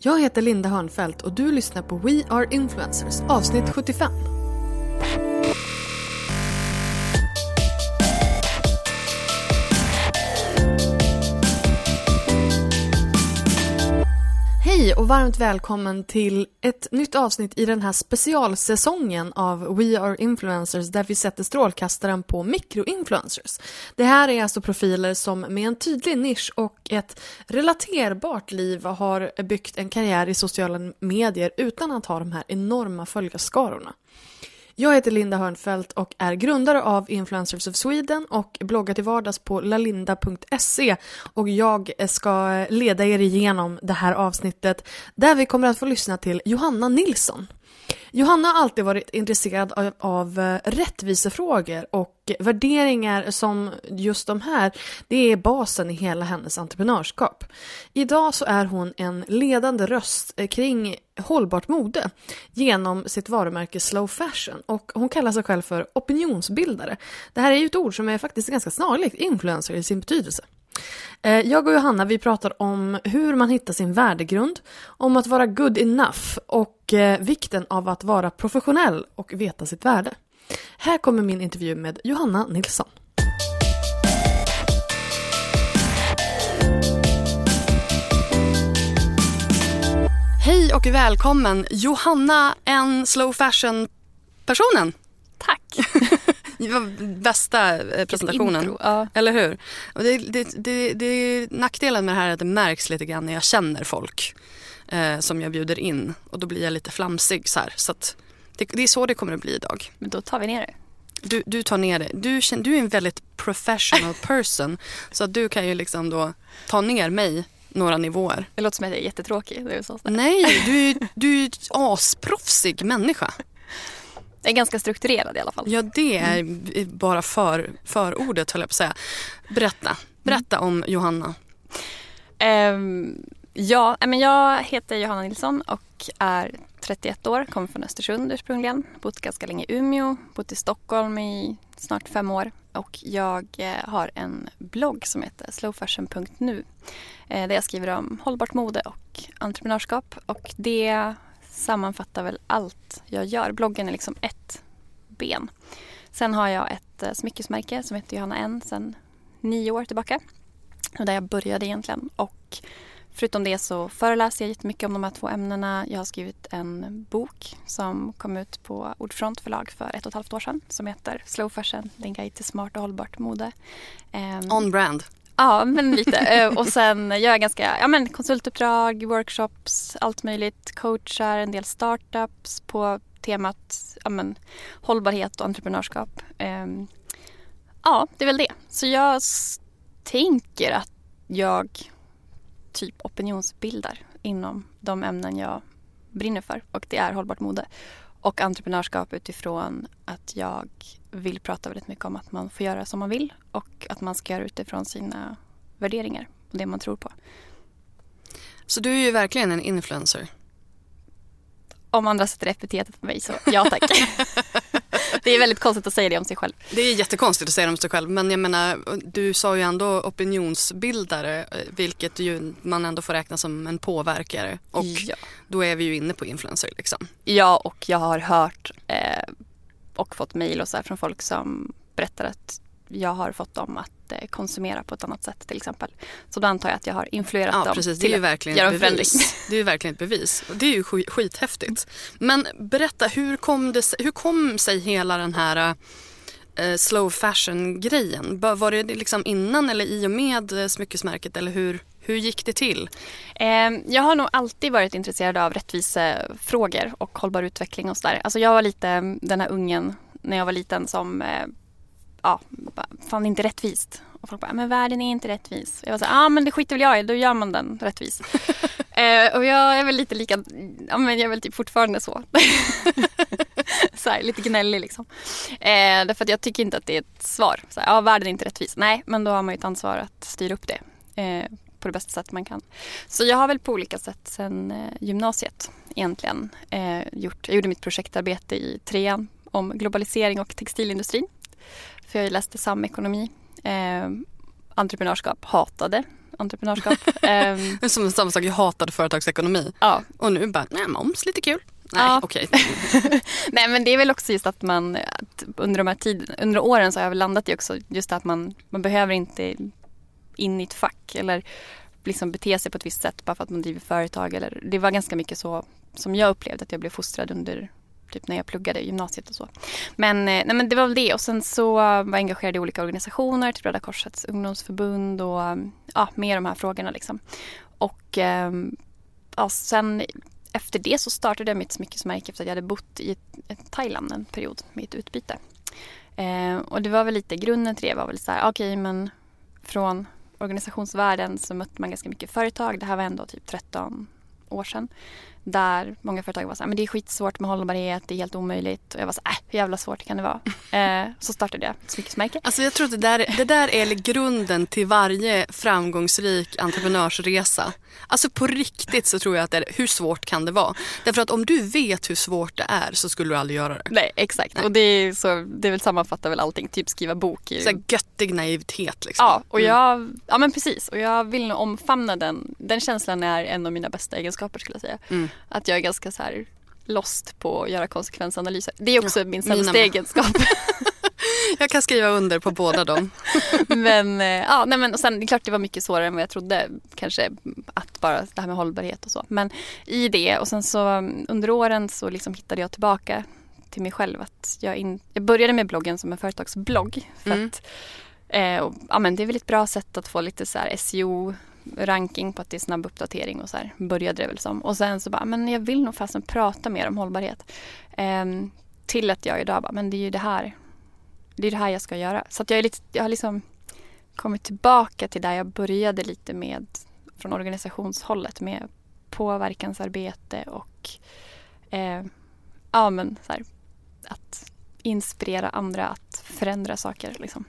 Jag heter Linda Hörnfeldt och du lyssnar på We Are Influencers avsnitt 75. Hej och varmt välkommen till ett nytt avsnitt i den här specialsäsongen av We Are Influencers där vi sätter strålkastaren på mikroinfluencers. Det här är alltså profiler som med en tydlig nisch och ett relaterbart liv har byggt en karriär i sociala medier utan att ha de här enorma följarskarorna. Jag heter Linda Hörnfeldt och är grundare av Influencers of Sweden och bloggar till vardags på lalinda.se och jag ska leda er igenom det här avsnittet där vi kommer att få lyssna till Johanna Nilsson. Johanna har alltid varit intresserad av, av eh, rättvisefrågor och värderingar som just de här, det är basen i hela hennes entreprenörskap. Idag så är hon en ledande röst eh, kring hållbart mode genom sitt varumärke Slow Fashion och hon kallar sig själv för opinionsbildare. Det här är ju ett ord som är faktiskt ganska snarlikt influencer i sin betydelse. Eh, jag och Johanna vi pratar om hur man hittar sin värdegrund, om att vara good enough och eh, vikten av att vara professionell och veta sitt värde. Här kommer min intervju med Johanna Nilsson. Hej och välkommen Johanna, en slow fashion-personen. Tack. Det var bästa eh, presentationen. Intro, ja. Eller hur? Och det, det, det, det, nackdelen med det här är att det märks lite grann när jag känner folk eh, som jag bjuder in. Och då blir jag lite flamsig så här. Så att det, det är så det kommer att bli idag. Men då tar vi ner det. Du, du tar ner det. Du, du är en väldigt professional person. så att du kan ju liksom då ta ner mig några nivåer. Det låter som att jag är jättetråkig. Det är så. Nej, du, du är en asproffsig människa. Jag är ganska strukturerad i alla fall. Ja, det är bara för, förordet höll jag på att säga. Berätta, berätta om Johanna. Ehm, ja, eh, men jag heter Johanna Nilsson och är 31 år, kommer från Östersund ursprungligen. Bott ganska länge i Umeå, bott i Stockholm i snart fem år. Och jag eh, har en blogg som heter slowfashion.nu eh, där jag skriver om hållbart mode och entreprenörskap. Och det sammanfattar väl allt jag gör. Bloggen är liksom ett ben. Sen har jag ett smyckesmärke som heter Johanna N sedan nio år tillbaka. Och där jag började egentligen. Och förutom det så föreläser jag jättemycket om de här två ämnena. Jag har skrivit en bok som kom ut på Ordfront förlag för ett och ett halvt år sedan som heter Slow Fashion, den guide till smart och hållbart mode. Ehm, On brand. Ja, men lite. Eh, och sen gör jag ganska ja, men konsultuppdrag, workshops, allt möjligt. Coachar en del startups på temat ja, men, hållbarhet och entreprenörskap. Ehm, ja, det är väl det. Så jag tänker att jag typ opinionsbildar inom de ämnen jag brinner för och det är hållbart mode och entreprenörskap utifrån att jag vill prata väldigt mycket om att man får göra som man vill och att man ska göra utifrån sina värderingar och det man tror på. Så du är ju verkligen en influencer. Om andra sätter epitetet på mig så ja tack. det är väldigt konstigt att säga det om sig själv. Det är jättekonstigt att säga det om sig själv men jag menar du sa ju ändå opinionsbildare eh, vilket ju man ändå får räkna som en påverkare och Ja. då är vi ju inne på influencer liksom. Ja, och jag har hört eh, och fått mejl och så här från folk som berättar att jag har fått dem att eh, konsumera på ett annat sätt till exempel. Så då antar jag att jag har influerat Ja dem precis, det är till ju att verkligen göra en förändring. bevis. Det är ju verkligen ett bevis. Och det är ju sk- skithäftigt. Men berätta, hur kom, det, hur kom sig hela den här eh, slow fashion grejen? Ba- Var det liksom innan eller i och med eh, smyckesmärket eller hur, hur gick det till? Eh, jag har nog alltid varit intresserad av rättvisefrågor och hållbar utveckling och sådär. Alltså jag var lite den här ungen när jag var liten som ja, fan det är inte rättvist. Och folk bara, men världen är inte rättvis. Jag var så ja ah, men det skiter väl jag i, då gör man den rättvis. eh, och jag är väl lite lika, ja men jag är väl typ fortfarande så. så här, lite gnällig liksom. Eh, därför att jag tycker inte att det är ett svar. Så ja världen är inte rättvis. Nej, men då har man ju ett ansvar att styra upp det. Eh, på det bästa sätt man kan. Så jag har väl på olika sätt sen eh, gymnasiet egentligen eh, gjort, jag gjorde mitt projektarbete i trean om globalisering och textilindustrin. För jag läste samekonomi, eh, entreprenörskap, hatade entreprenörskap. eh, Som samma sak, jag hatade företagsekonomi. Ja. Och nu bara, nej moms, lite kul. Nej, ja. okej. Okay. Nej, men det är väl också just att man att under de här tiden, under åren så har jag väl landat i också just att man, man behöver inte in i ett fack eller liksom bete sig på ett visst sätt bara för att man driver företag. Eller, det var ganska mycket så som jag upplevde att jag blev fostrad under typ när jag pluggade i gymnasiet och så. Men, eh, nej, men det var väl det och sen så var jag engagerad i olika organisationer, typ Röda Korsets ungdomsförbund och ja, med de här frågorna liksom. Och ehm, ja, sen efter det så startade jag mitt smyckesmärke efter att jag hade bott i Thailand en period med ett utbyte. Eh, och det var väl lite grunden till det var väl så här, okej okay, men från organisationsvärlden så mötte man ganska mycket företag. Det här var ändå typ 13 år sedan. Där många företag var så här, men det är skitsvårt med hållbarhet, det är helt omöjligt. Och jag var så här, äh, hur jävla svårt kan det vara? Eh, så startade jag ett smyckesmärke. Alltså jag tror att det där, det där är grunden till varje framgångsrik entreprenörsresa. Alltså på riktigt så tror jag att det är, hur svårt kan det vara? Därför att om du vet hur svårt det är så skulle du aldrig göra det. Nej exakt Nej. och det är, så, det väl sammanfattar väl allting, typ skriva bok. I... Så göttig naivitet liksom. Ja, och mm. jag, ja men precis och jag vill nog omfamna den. Den känslan är en av mina bästa egenskaper skulle jag säga. Mm. Att jag är ganska så här lost på att göra konsekvensanalyser. Det är också ja, min sämsta egenskap. jag kan skriva under på båda dem. men, eh, ja, nej, men och sen, det är klart det var mycket svårare än vad jag trodde. Kanske att bara det här med hållbarhet och så. Men i det och sen så under åren så liksom hittade jag tillbaka till mig själv. Att jag, in, jag började med bloggen som en företagsblogg. För mm. att, eh, och, ja, men det är väl ett bra sätt att få lite så SEO ranking på att det är snabb uppdatering och så här började det väl som. Och sen så bara, men jag vill nog fasen prata mer om hållbarhet. Eh, till att jag idag bara, men det är ju det här det är det här jag ska göra. Så att jag, är lite, jag har liksom kommit tillbaka till där jag började lite med från organisationshållet med påverkansarbete och eh, ja, men så här, att inspirera andra att förändra saker. Liksom.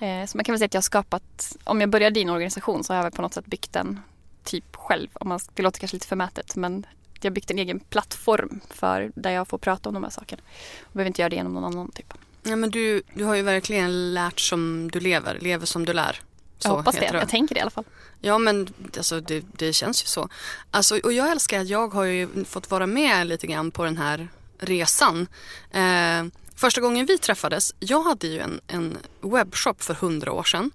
Eh, så man kan väl säga att jag har skapat, om jag började i en organisation så har jag på något sätt byggt den typ själv. Om man, det låter kanske lite förmätet men jag har byggt en egen plattform för där jag får prata om de här sakerna. Jag behöver inte göra det genom någon annan typ. Ja, men du, du har ju verkligen lärt som du lever, lever som du lär. Så jag hoppas det, det, jag tänker det i alla fall. Ja men alltså, det, det känns ju så. Alltså, och jag älskar att jag har ju fått vara med lite grann på den här resan. Eh, Första gången vi träffades, jag hade ju en, en webbshop för hundra år sedan.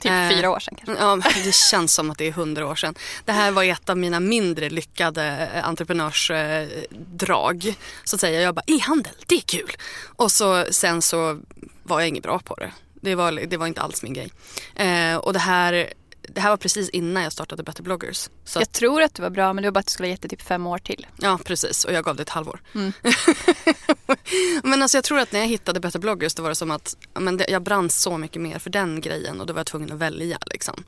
Typ eh, fyra år sedan kanske? Ja, det känns som att det är hundra år sedan. Det här var ett av mina mindre lyckade eh, entreprenörsdrag. Så att säga, jag bara, e-handel, det är kul. Och så, sen så var jag inget bra på det. Det var, det var inte alls min grej. Eh, och det här det här var precis innan jag startade Better bloggers. Så jag tror att du var bra men det var bara att du skulle ha gett det typ fem år till. Ja precis och jag gav det ett halvår. Mm. men alltså jag tror att när jag hittade Better bloggers då var det som att men det, jag brann så mycket mer för den grejen och då var jag tvungen att välja. Liksom.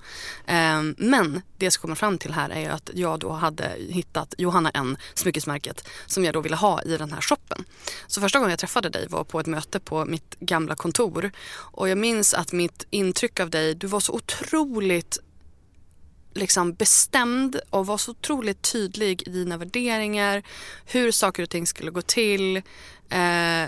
Um, men det jag ska komma fram till här är att jag då hade hittat Johanna N, smyckesmärket, som jag då ville ha i den här shoppen. Så första gången jag träffade dig var på ett möte på mitt gamla kontor och jag minns att mitt intryck av dig, du var så otroligt liksom bestämd och var så otroligt tydlig i dina värderingar, hur saker och ting skulle gå till. Eh,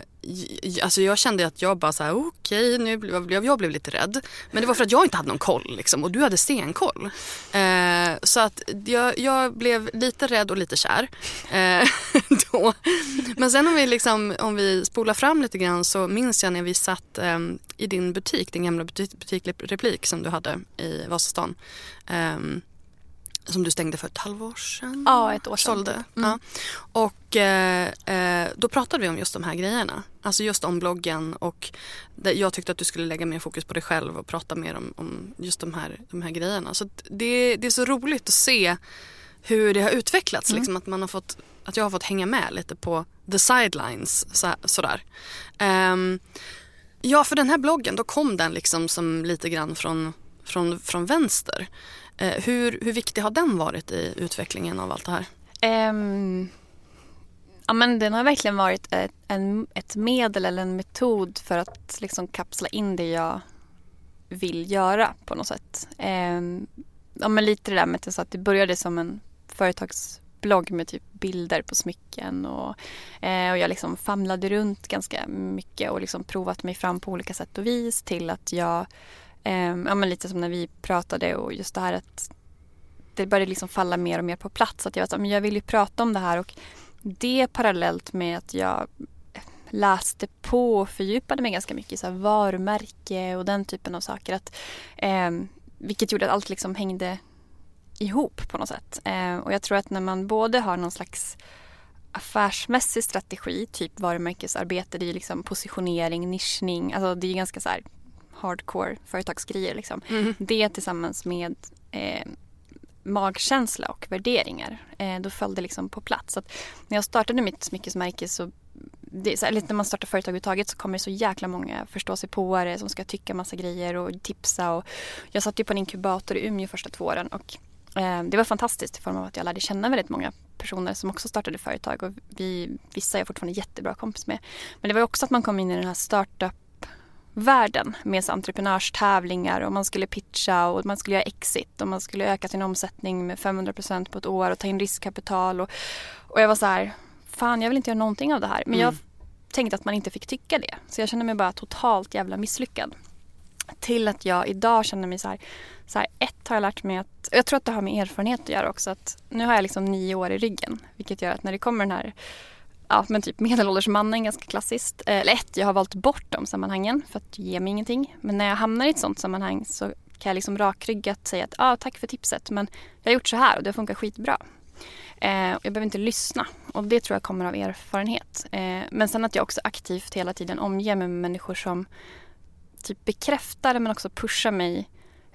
alltså jag kände att jag bara så här, okej, okay, nu blev jag, jag blev lite rädd. Men det var för att jag inte hade någon koll liksom, och du hade stenkoll. Eh, så att jag, jag, blev lite rädd och lite kär. Eh, då. Men sen om vi, liksom, om vi spolar fram lite grann så minns jag när vi satt eh, i din butik, din gamla butik, butikreplik som du hade i Vasastan. Ehm, som du stängde för ett halvår sedan? Ja, ett år sedan. Sålde. Mm. Ja. Och eh, eh, då pratade vi om just de här grejerna. Alltså just om bloggen och jag tyckte att du skulle lägga mer fokus på dig själv och prata mer om, om just de här, de här grejerna. Så det, det är så roligt att se hur det har utvecklats. Mm. Liksom, att, man har fått, att jag har fått hänga med lite på the sidelines. Så, sådär. Um, Ja, för den här bloggen, då kom den liksom som lite grann från, från, från vänster. Eh, hur, hur viktig har den varit i utvecklingen av allt det här? Um, ja, men den har verkligen varit ett, en, ett medel eller en metod för att liksom kapsla in det jag vill göra på något sätt. Um, ja, men lite det där med att det började som en företagsblogg med typ bilder på smycken och, eh, och jag liksom famlade runt ganska mycket och liksom provat mig fram på olika sätt och vis till att jag, eh, ja men lite som när vi pratade och just det här att det började liksom falla mer och mer på plats. Att jag, var, men jag vill ju prata om det här och det parallellt med att jag läste på och fördjupade mig ganska mycket i så varumärke och den typen av saker. Att, eh, vilket gjorde att allt liksom hängde ihop på något sätt. Eh, och jag tror att när man både har någon slags affärsmässig strategi, typ varumärkesarbete, det är liksom positionering, nischning, alltså det är ganska så här hardcore företagsgrejer liksom. Mm. Det tillsammans med eh, magkänsla och värderingar, eh, då föll det liksom på plats. Så när jag startade mitt smyckesmärke så det så här, när man startar företag överhuvudtaget så kommer det så jäkla många förståsigpåare som ska tycka massa grejer och tipsa. Och jag satt ju på en inkubator i Umeå första två åren och eh, det var fantastiskt i form av att jag lärde känna väldigt många personer som också startade företag och vi, vissa är jag fortfarande jättebra kompis med. Men det var också att man kom in i den här startup världen med entreprenörstävlingar och man skulle pitcha och man skulle göra exit och man skulle öka sin omsättning med 500% på ett år och ta in riskkapital och, och jag var så här, fan jag vill inte göra någonting av det här. Men mm. jag tänkte att man inte fick tycka det. Så jag kände mig bara totalt jävla misslyckad. Till att jag idag känner mig så här, så här, ett har jag lärt mig att, jag tror att det har med erfarenhet att göra också, att nu har jag liksom nio år i ryggen. Vilket gör att när det kommer den här ja, men typ medelålders mannen, ganska klassiskt. Eh, eller ett, jag har valt bort de sammanhangen för att ge mig ingenting. Men när jag hamnar i ett sånt sammanhang så kan jag liksom rakryggat säga att ah, tack för tipset men jag har gjort så här och det har funkat skitbra. Eh, jag behöver inte lyssna och det tror jag kommer av erfarenhet. Eh, men sen att jag också aktivt hela tiden omger mig med människor som typ bekräftar men också pushar mig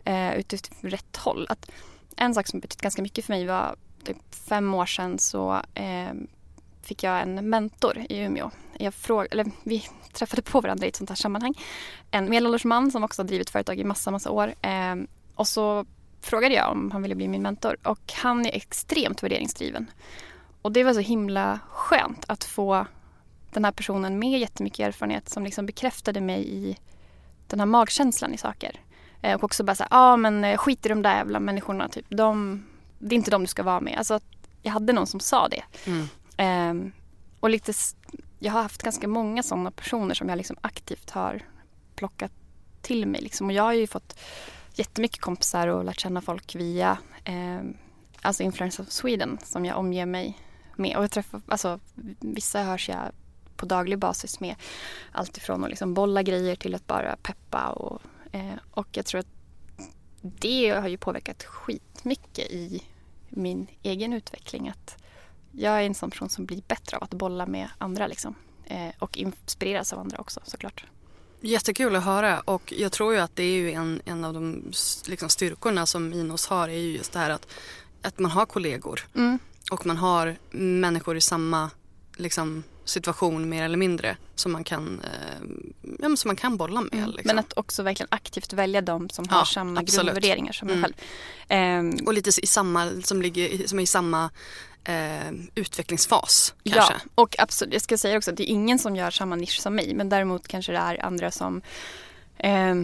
eh, utifrån rätt håll. Att en sak som betytt ganska mycket för mig var typ fem år sedan så eh, fick jag en mentor i Umeå. Jag fråg, eller vi träffade på varandra i ett sånt här sammanhang. En medelålders man som också har drivit företag i massa, massa år. Eh, och så frågade jag om han ville bli min mentor och han är extremt värderingsdriven. Och det var så himla skönt att få den här personen med jättemycket erfarenhet som liksom bekräftade mig i den här magkänslan i saker. Eh, och också bara såhär, ja ah, men eh, skit i de där jävla människorna, typ. de, det är inte de du ska vara med. Alltså, jag hade någon som sa det. Mm. Eh, och lite, jag har haft ganska många sådana personer som jag liksom aktivt har plockat till mig. Liksom. Och jag har ju fått jättemycket kompisar och lärt känna folk via eh, alltså Influence of Sweden som jag omger mig med. Och jag träffar, alltså, vissa hörs jag på daglig basis med. Alltifrån att liksom bolla grejer till att bara peppa. Och, eh, och jag tror att det har ju påverkat skitmycket i min egen utveckling. Att jag är en sån person som blir bättre av att bolla med andra liksom. Eh, och inspireras av andra också såklart. Jättekul att höra och jag tror ju att det är ju en, en av de liksom, styrkorna som Inos har är ju just det här att, att man har kollegor mm. och man har människor i samma liksom, situation mer eller mindre som man kan, eh, ja, som man kan bolla med. Mm. Liksom. Men att också verkligen aktivt välja de som har samma absolut. grundvärderingar som mm. en själv. Um, och lite i samma, som, ligger, som är i samma eh, utvecklingsfas. Kanske. Ja, och absolut, jag ska säga också att det är ingen som gör samma nisch som mig men däremot kanske det är andra som eh,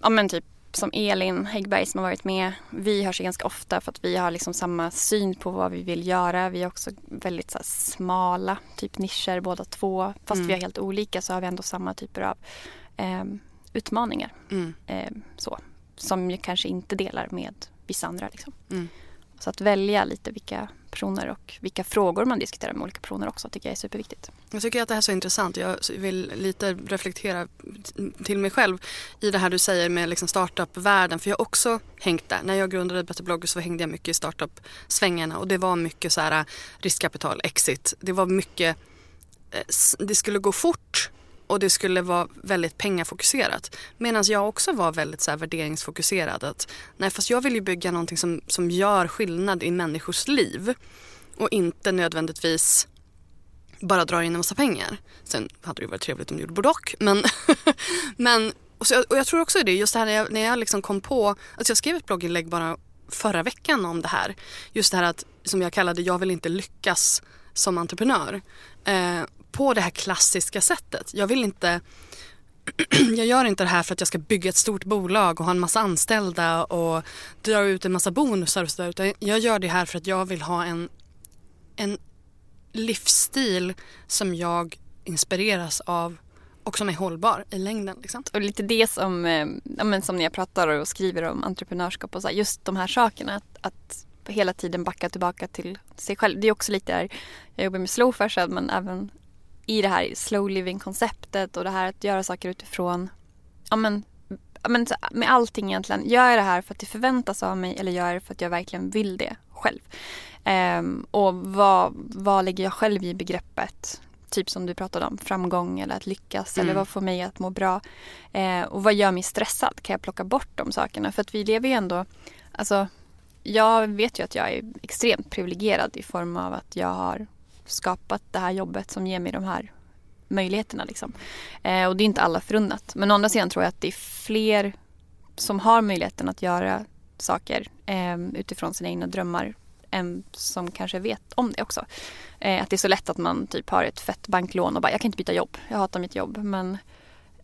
ja men typ som Elin Häggberg som har varit med. Vi hörs ganska ofta för att vi har liksom samma syn på vad vi vill göra. Vi är också väldigt så smala typ nischer båda två. Fast mm. vi är helt olika så har vi ändå samma typer av eh, utmaningar. Mm. Eh, så, som ju kanske inte delar med vissa andra. Liksom. Mm. Så att välja lite vilka personer och vilka frågor man diskuterar med olika personer också tycker jag är superviktigt. Jag tycker att det här är så intressant. Jag vill lite reflektera till mig själv i det här du säger med liksom startup-världen. För jag har också hängt där. När jag grundade Better Blogger så hängde jag mycket i startup-svängarna och det var mycket så här äh, riskkapital, exit. Det var mycket, eh, det skulle gå fort och det skulle vara väldigt pengafokuserat. Medan jag också var väldigt så här värderingsfokuserad. Att, nej, fast jag vill ju bygga någonting som, som gör skillnad i människors liv och inte nödvändigtvis bara drar in en massa pengar. Sen hade det ju varit trevligt om du gjorde både och. Men, men och, så, och jag tror också det, just det här när jag, när jag liksom kom på, alltså jag skrev ett blogginlägg bara förra veckan om det här. Just det här att, som jag kallade jag vill inte lyckas som entreprenör. Eh, på det här klassiska sättet. Jag vill inte jag gör inte det här för att jag ska bygga ett stort bolag och ha en massa anställda och dra ut en massa bonusar och sådär. Utan jag gör det här för att jag vill ha en, en livsstil som jag inspireras av och som är hållbar i längden. Liksom. Och lite det som, eh, ja, men som när jag pratar och skriver om entreprenörskap och så här, just de här sakerna. Att, att hela tiden backa tillbaka till sig själv. Det är också lite där, jag jobbar med slowfashion men även i det här slow living konceptet och det här att göra saker utifrån, ja men, men med allting egentligen. Gör jag det här för att det förväntas av mig eller gör jag det för att jag verkligen vill det själv? Um, och vad, vad lägger jag själv i begreppet? Typ som du pratade om, framgång eller att lyckas mm. eller vad får mig att må bra? Uh, och vad gör mig stressad? Kan jag plocka bort de sakerna? För att vi lever ju ändå, alltså jag vet ju att jag är extremt privilegierad i form av att jag har skapat det här jobbet som ger mig de här möjligheterna. Liksom. Eh, och det är inte alla förunnat. Men å andra sidan tror jag att det är fler som har möjligheten att göra saker eh, utifrån sina egna drömmar än som kanske vet om det också. Eh, att det är så lätt att man typ har ett fett banklån och bara jag kan inte byta jobb, jag hatar mitt jobb men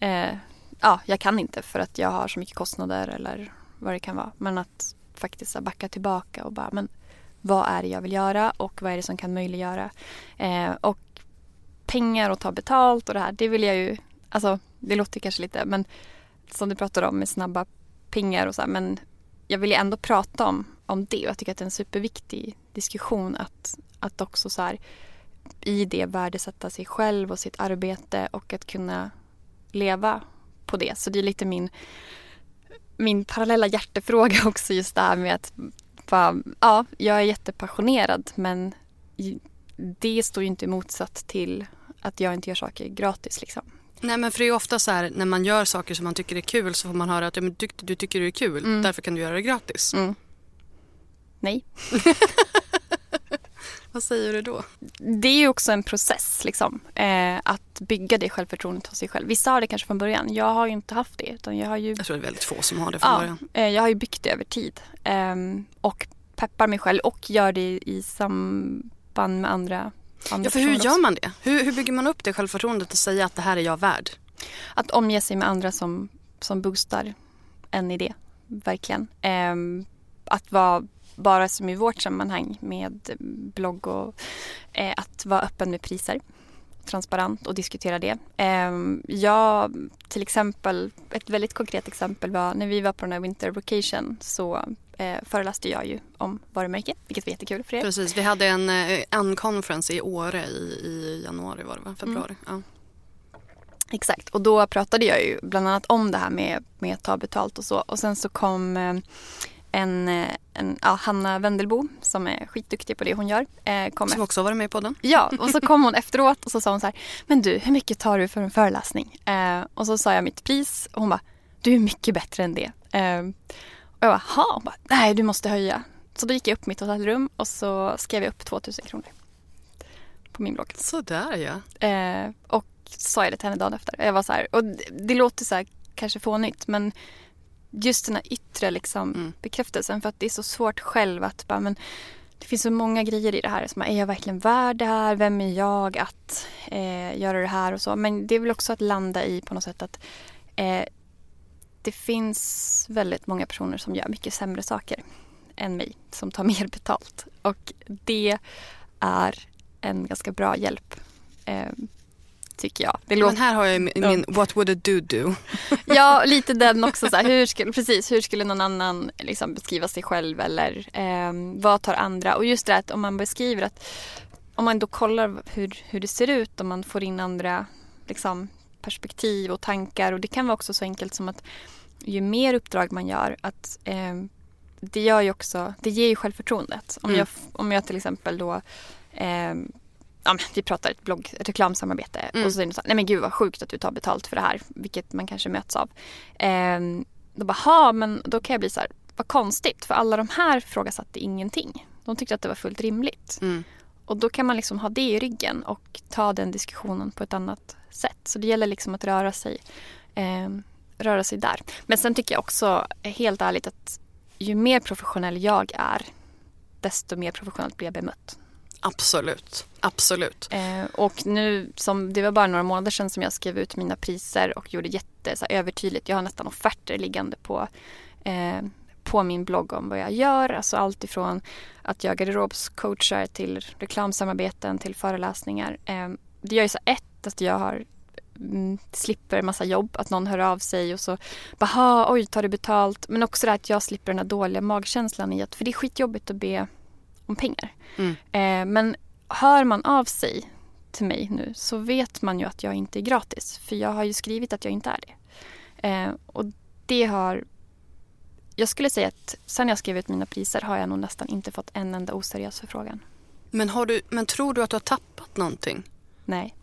eh, ja, jag kan inte för att jag har så mycket kostnader eller vad det kan vara. Men att faktiskt backa tillbaka och bara men vad är det jag vill göra och vad är det som kan möjliggöra. Eh, och pengar och ta betalt och det här, det vill jag ju, alltså det låter kanske lite, men som du pratade om med snabba pengar och så här, men jag vill ju ändå prata om, om det och jag tycker att det är en superviktig diskussion att, att också så här, i det värdesätta sig själv och sitt arbete och att kunna leva på det. Så det är lite min, min parallella hjärtefråga också just det här med att bara, ja, jag är jättepassionerad men det står ju inte motsatt till att jag inte gör saker gratis liksom. Nej men för det är ofta så här när man gör saker som man tycker är kul så får man höra att ja, men du, du tycker det är kul mm. därför kan du göra det gratis. Mm. Nej. Vad säger du då? Det är ju också en process liksom. Eh, att bygga det självförtroendet hos sig själv. Vissa har det kanske från början. Jag har ju inte haft det. Utan jag, har ju... jag tror det är väldigt få som har det från ja, början. Eh, jag har ju byggt det över tid. Eh, och peppar mig själv och gör det i samband med andra Ja, för hur gör man det? Hur, hur bygger man upp det självförtroendet och säga att det här är jag värd? Att omge sig med andra som, som boostar en idé, verkligen. Eh, att vara bara som i vårt sammanhang med blogg och eh, att vara öppen med priser transparent och diskutera det. Eh, jag, till exempel, ett väldigt konkret exempel var när vi var på den här Winter Vacation så eh, föreläste jag ju om varumärke, vilket var jättekul för er. Precis, vi hade en, eh, en conference i Åre i, i januari var det va? Februari. Mm. Ja. Exakt, och då pratade jag ju bland annat om det här med, med att ta betalt och så. Och sen så kom eh, en, eh, en ja, Hanna Wendelbo som är skitduktig på det hon gör. Eh, kom som också varit med på den. Ja, och så kom hon efteråt och så sa hon så här, men du hur mycket tar du för en föreläsning? Eh, och så sa jag mitt pris och hon bara, du är mycket bättre än det. Eh, och jag bara, ha, bara, nej du måste höja. Så då gick jag upp mitt hotellrum och så skrev jag upp 2000 kronor. På min blogg. Sådär ja. Eh, och sa jag det till henne dagen efter. Jag var så här, och det, det låter så här kanske fånigt men just den här yttre liksom, mm. bekräftelsen. För att det är så svårt själv att bara, men det finns så många grejer i det här. Som, är jag verkligen värd det här? Vem är jag att eh, göra det här och så. Men det är väl också att landa i på något sätt att eh, det finns väldigt många personer som gör mycket sämre saker än mig. Som tar mer betalt. Och det är en ganska bra hjälp. Eh, tycker jag. Det låter... Men här har jag min, min What would a do do? ja, lite den också. Så här, hur, skulle, precis, hur skulle någon annan liksom, beskriva sig själv eller eh, vad tar andra? Och just det att om man beskriver att om man då kollar hur, hur det ser ut och man får in andra liksom, perspektiv och tankar och det kan vara också så enkelt som att ju mer uppdrag man gör att eh, det gör ju också, det ger ju självförtroendet. Om, mm. jag, om jag till exempel då eh, ja, vi pratar ett blogg, ett reklamsamarbete mm. och så säger de så nej men gud vad sjukt att du tar betalt för det här, vilket man kanske möts av. Eh, då bara, men då kan jag bli så här, vad konstigt för alla de här frågasatte ingenting. De tyckte att det var fullt rimligt. Mm. och då kan man liksom ha det i ryggen och ta den diskussionen på ett annat sätt. Så det gäller liksom att röra sig, eh, röra sig där. Men sen tycker jag också helt ärligt att ju mer professionell jag är desto mer professionellt blir jag bemött. Absolut, absolut. Eh, och nu, som, det var bara några månader sedan som jag skrev ut mina priser och gjorde jätte så här, övertydligt. Jag har nästan offerter liggande på, eh, på min blogg om vad jag gör. Alltså allt ifrån att jag garderobscoachar till reklamsamarbeten till föreläsningar. Eh, det gör ju så ett, att jag har mm, slipper massa jobb, att någon hör av sig och så bara oj tar du betalt? Men också det att jag slipper den här dåliga magkänslan i att, för det är skitjobbigt att be om pengar. Mm. Eh, men hör man av sig till mig nu så vet man ju att jag inte är gratis. För jag har ju skrivit att jag inte är det. Eh, och det har... Jag skulle säga att sen jag skrev ut mina priser har jag nog nästan inte fått en enda oseriös förfrågan. Men, har du, men tror du att du har tappat någonting? Nej.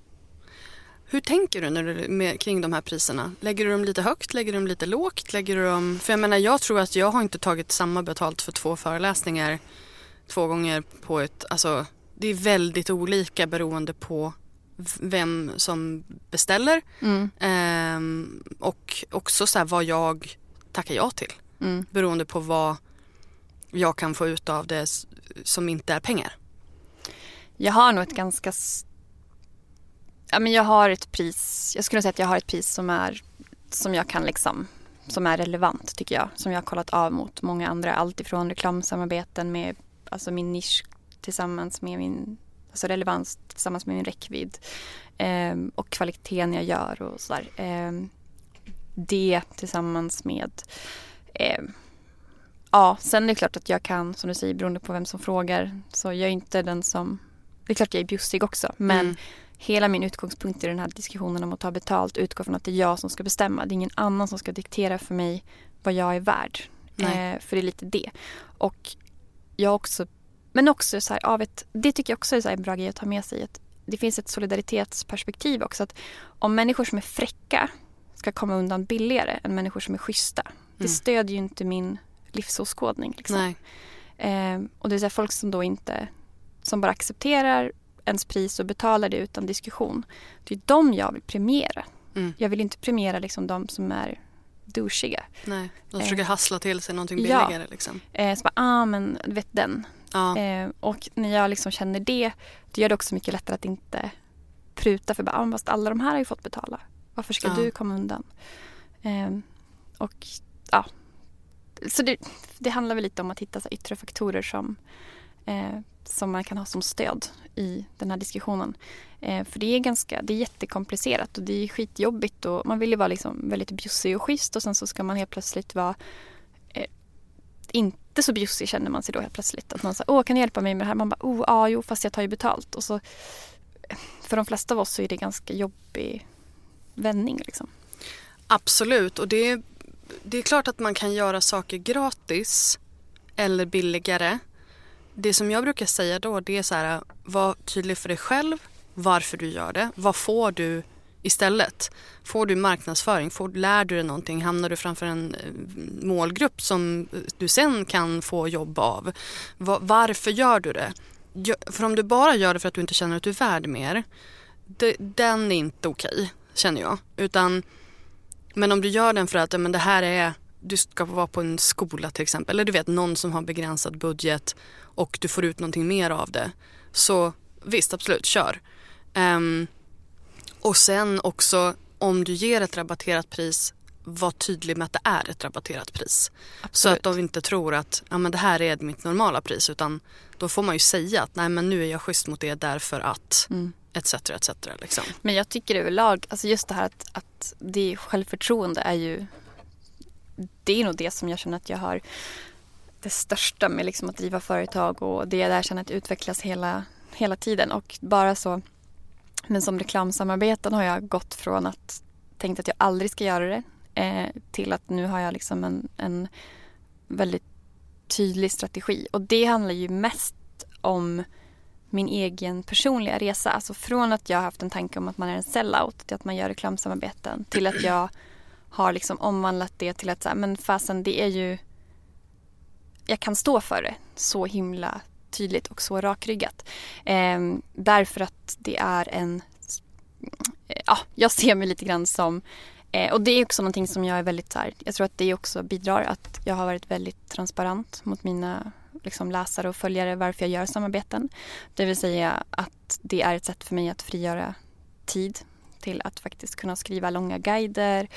Hur tänker du när du med, kring de här priserna? Lägger du dem lite högt? Lägger du dem lite lågt? Lägger du dem... För jag menar, jag tror att jag har inte tagit samma betalt för två föreläsningar två gånger på ett... Alltså, det är väldigt olika beroende på vem som beställer Mm. ehm, och också så här vad jag tackar ja till. Mm. Beroende på vad jag kan få ut av det som inte är pengar. Jag har nog ett ganska... Ja, men jag har ett pris. Jag skulle säga att jag har ett pris som är som jag kan liksom som är relevant tycker jag. Som jag har kollat av mot många andra. Allt ifrån reklamsamarbeten med alltså min nisch tillsammans med min alltså relevans tillsammans med min räckvidd. Ehm, och kvaliteten jag gör och sådär. Ehm, det tillsammans med ehm, Ja, sen är det klart att jag kan, som du säger, beroende på vem som frågar. Så jag är inte den som... Det är klart jag är bjussig också. Men Mm. hela min utgångspunkt i den här diskussionen om att ta betalt utgår från att det är jag som ska bestämma. Det är ingen annan som ska diktera för mig vad jag är värd. Eh, för det är lite det. Och jag också... Men också så här, av ett, det tycker jag också är en bra grej att ta med sig. Att det finns ett solidaritetsperspektiv också. Att om människor som är fräcka ska komma undan billigare än människor som är schyssta. Det Mm. stödjer ju inte min livsåskådning. Liksom. Eh, och det är så här, folk som då inte, som bara accepterar ens pris och betalar det utan diskussion. Det är de jag vill premiera. Mm. Jag vill inte premiera liksom de som är douchiga. Nej. De Eh. försöker hassla till sig någonting Ja. billigare. Liksom. Eh, så bara, ah men vet den. Ja. Eh, och när jag liksom känner det, då gör det också mycket lättare att inte pruta för bara, ah, fast alla de här har ju fått betala. Varför ska Ja. du komma undan? Eh, och ja, så det, det handlar väl lite om att hitta yttre faktorer som, eh, som man kan ha som stöd i den här diskussionen. Eh, för det är ganska, det är jättekomplicerat och det är skitjobbigt och man vill ju vara liksom väldigt bjussig och schysst och sen så ska man helt plötsligt vara eh, inte så bjussig känner man sig då helt plötsligt. Att någon säger, åh kan du hjälpa mig med det här? Man bara, oh, ja, jo, fast jag tar ju betalt. Och så, eh, för de flesta av oss så är det ganska jobbig vändning liksom. Absolut. Och det är, det är klart att man kan göra saker gratis eller billigare. Det som jag brukar säga då det är så här, var tydlig för dig själv varför du gör det. Vad får du istället? Får du marknadsföring? Får, lär du dig någonting? Hamnar du framför en eh, målgrupp som eh, du sen kan få jobb av? Var, varför gör du det? För om du bara gör det för att du inte känner att du är värd mer, det, den är inte okej, känner jag. Utan men om du gör den för att men det här är, du ska vara på en skola till exempel, eller du vet någon som har begränsad budget och du får ut någonting mer av det. Så visst, absolut, kör. Ehm, och sen också om du ger ett rabatterat pris, var tydlig med att det är ett rabatterat pris. Så att de inte tror att ja, men det här är mitt normala pris utan då får man ju säga att nej men nu är jag schysst mot er därför att Mm. etc. etc. Liksom. Men jag tycker överlag, alltså just det här att, att det självförtroende är ju det är nog det som jag känner att jag har det största med liksom att driva företag och det där jag känner att utvecklas hela, hela tiden och bara så men som reklamsamarbeten har jag gått från att tänkt att jag aldrig ska göra det eh, till att nu har jag liksom en, en väldigt tydlig strategi och det handlar ju mest om min egen personliga resa. Alltså från att jag har haft en tanke om att man är en sellout till att man gör reklamsamarbeten till att jag har liksom omvandlat det till att så här, men fasen det är ju jag kan stå för det så himla tydligt och så rakryggat. Eh, därför att det är en... Ja, jag ser mig lite grann som eh, och det är också någonting som jag är väldigt så här, jag tror att det också bidrar att jag har varit väldigt transparent mot mina liksom, läsare och följare varför jag gör samarbeten. Det vill säga att det är ett sätt för mig att frigöra tid till att faktiskt kunna skriva långa guider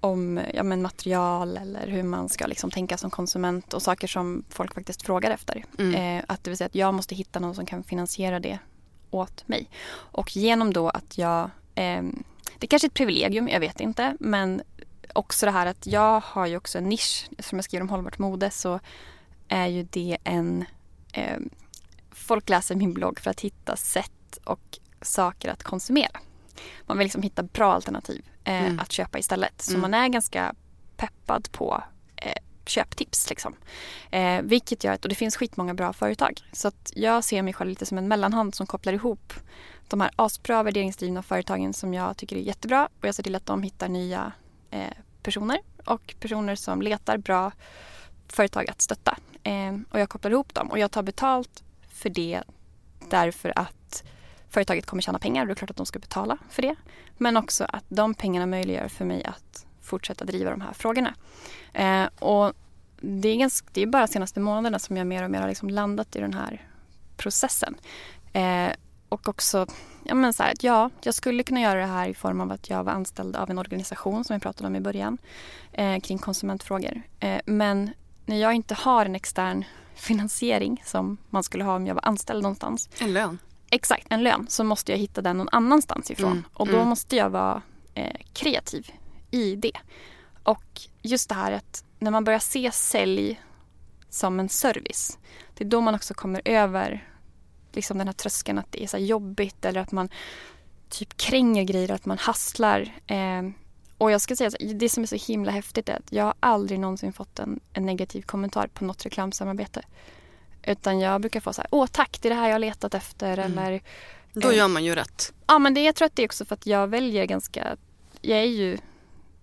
om ja, men material eller hur man ska liksom tänka som konsument och saker som folk faktiskt frågar efter. Mm. Eh, att det vill säga att jag måste hitta någon som kan finansiera det åt mig. Och genom då att jag, eh, det är kanske är ett privilegium, jag vet inte, men också det här att jag har ju också en nisch, som jag skriver om hållbart mode så är ju det en... Eh, folk läser min blogg för att hitta sätt och saker att konsumera. Man vill liksom hitta bra alternativ eh, mm. att köpa istället. Så mm. man är ganska peppad på eh, köptips. Liksom. Eh, vilket gör att, och det finns skitmånga bra företag. Så att jag ser mig själv lite som en mellanhand som kopplar ihop de här asbra värderingsdrivna företagen som jag tycker är jättebra och jag ser till att de hittar nya eh, personer och personer som letar bra företag att stötta. Eh, och jag kopplar ihop dem och jag tar betalt för det därför att företaget kommer tjäna pengar och det är klart att de ska betala för det. Men också att de pengarna möjliggör för mig att fortsätta driva de här frågorna. Eh, och det är, ganska, det är bara de senaste månaderna som jag mer och mer har liksom landat i den här processen. Eh, och också, ja men så här, ja, jag skulle kunna göra det här i form av att jag var anställd av en organisation som vi pratade om i början eh, kring konsumentfrågor. Eh, men när jag inte har en extern finansiering som man skulle ha om jag var anställd någonstans. En lön? Exakt, en lön. Så måste jag hitta den någon annanstans ifrån. Mm, och då mm. måste jag vara eh, kreativ i det. Och just det här att när man börjar se sälj som en service. Det är då man också kommer över liksom den här tröskeln att det är så jobbigt eller att man typ kränger grejer, att man hasslar. Eh, och jag ska säga att det som är så himla häftigt är att jag har aldrig någonsin fått en, en negativ kommentar på något reklamsamarbete. Utan jag brukar få så här, åh tack, det är det här jag har letat efter mm. eller Då eh, gör man ju rätt. Ja men det, jag tror att det är också för att jag väljer ganska, jag är ju,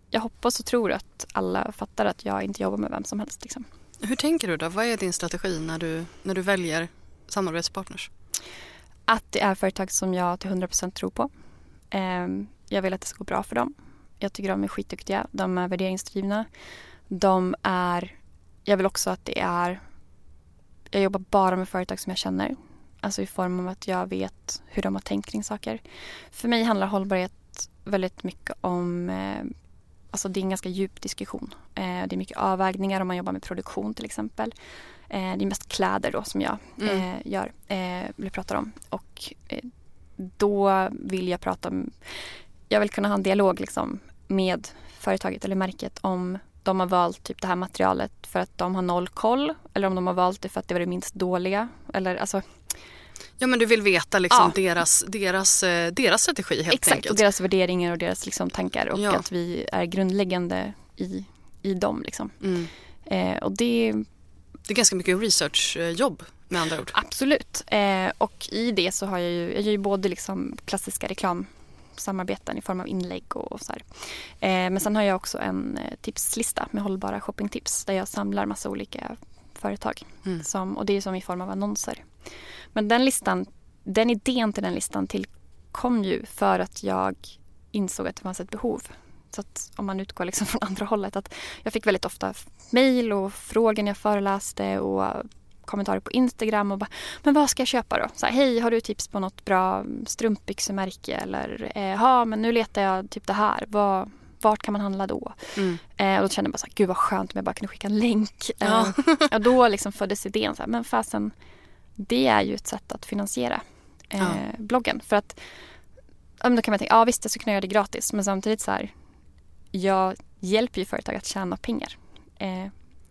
jag hoppas och tror att alla fattar att jag inte jobbar med vem som helst. Liksom. Hur tänker du då? Vad är din strategi när du, när du väljer samarbetspartners? Att det är företag som jag till 100% tror på. Ehm, jag vill att det ska gå bra för dem. Jag tycker de är skitduktiga. De är värderingsdrivna. De är... Jag vill också att det är... Jag jobbar bara med företag som jag känner. Alltså i form av att jag vet hur de har tänkt kring saker. För mig handlar hållbarhet väldigt mycket om... Eh, alltså det är en ganska djup diskussion. Eh, det är mycket avvägningar om man jobbar med produktion till exempel. Eh, det är mest kläder då som jag mm. eh, gör, eh, eller pratar om. Och eh, då vill jag prata om... Jag vill kunna ha en dialog liksom med företaget eller märket om de har valt typ det här materialet för att de har noll koll eller om de har valt det för att det var det minst dåliga. Eller, alltså, Ja men du vill veta liksom ja. deras, deras, eh, deras strategi helt Exakt, enkelt. och deras värderingar och deras liksom, tankar och ja. att vi är grundläggande i, i dem. Liksom. Mm. Eh, och det, det är ganska mycket researchjobb med andra ord. Absolut. Eh, och i det så har jag ju, jag gör ju både liksom klassiska reklam samarbeten i form av inlägg och så här. Eh, men sen har jag också en eh, tipslista med hållbara shoppingtips där jag samlar massa olika företag. Mm. Som, och det är som i form av annonser. Men den listan, den idén till den listan tillkom ju för att jag insåg att det fanns ett behov. Så att om man utgår liksom från andra hållet. att Jag fick väldigt ofta mejl och frågor när jag föreläste och kommentarer på Instagram och bara, men vad ska jag köpa då? Så här, Hej, har du tips på något bra strumpbyxemärke? Eller, ja men nu letar jag typ det här. Vad, vart kan man handla då? Mm. Eh, och då kände jag bara så här, gud vad skönt om jag bara kunde skicka en länk. Ja. Eh, och då liksom föddes idén, så här, men fasen, det är ju ett sätt att finansiera eh, ja. bloggen. För att, då kan man tänka, ja visst jag skulle kunna göra det gratis, men samtidigt så här, jag hjälper ju företag att tjäna pengar. Eh,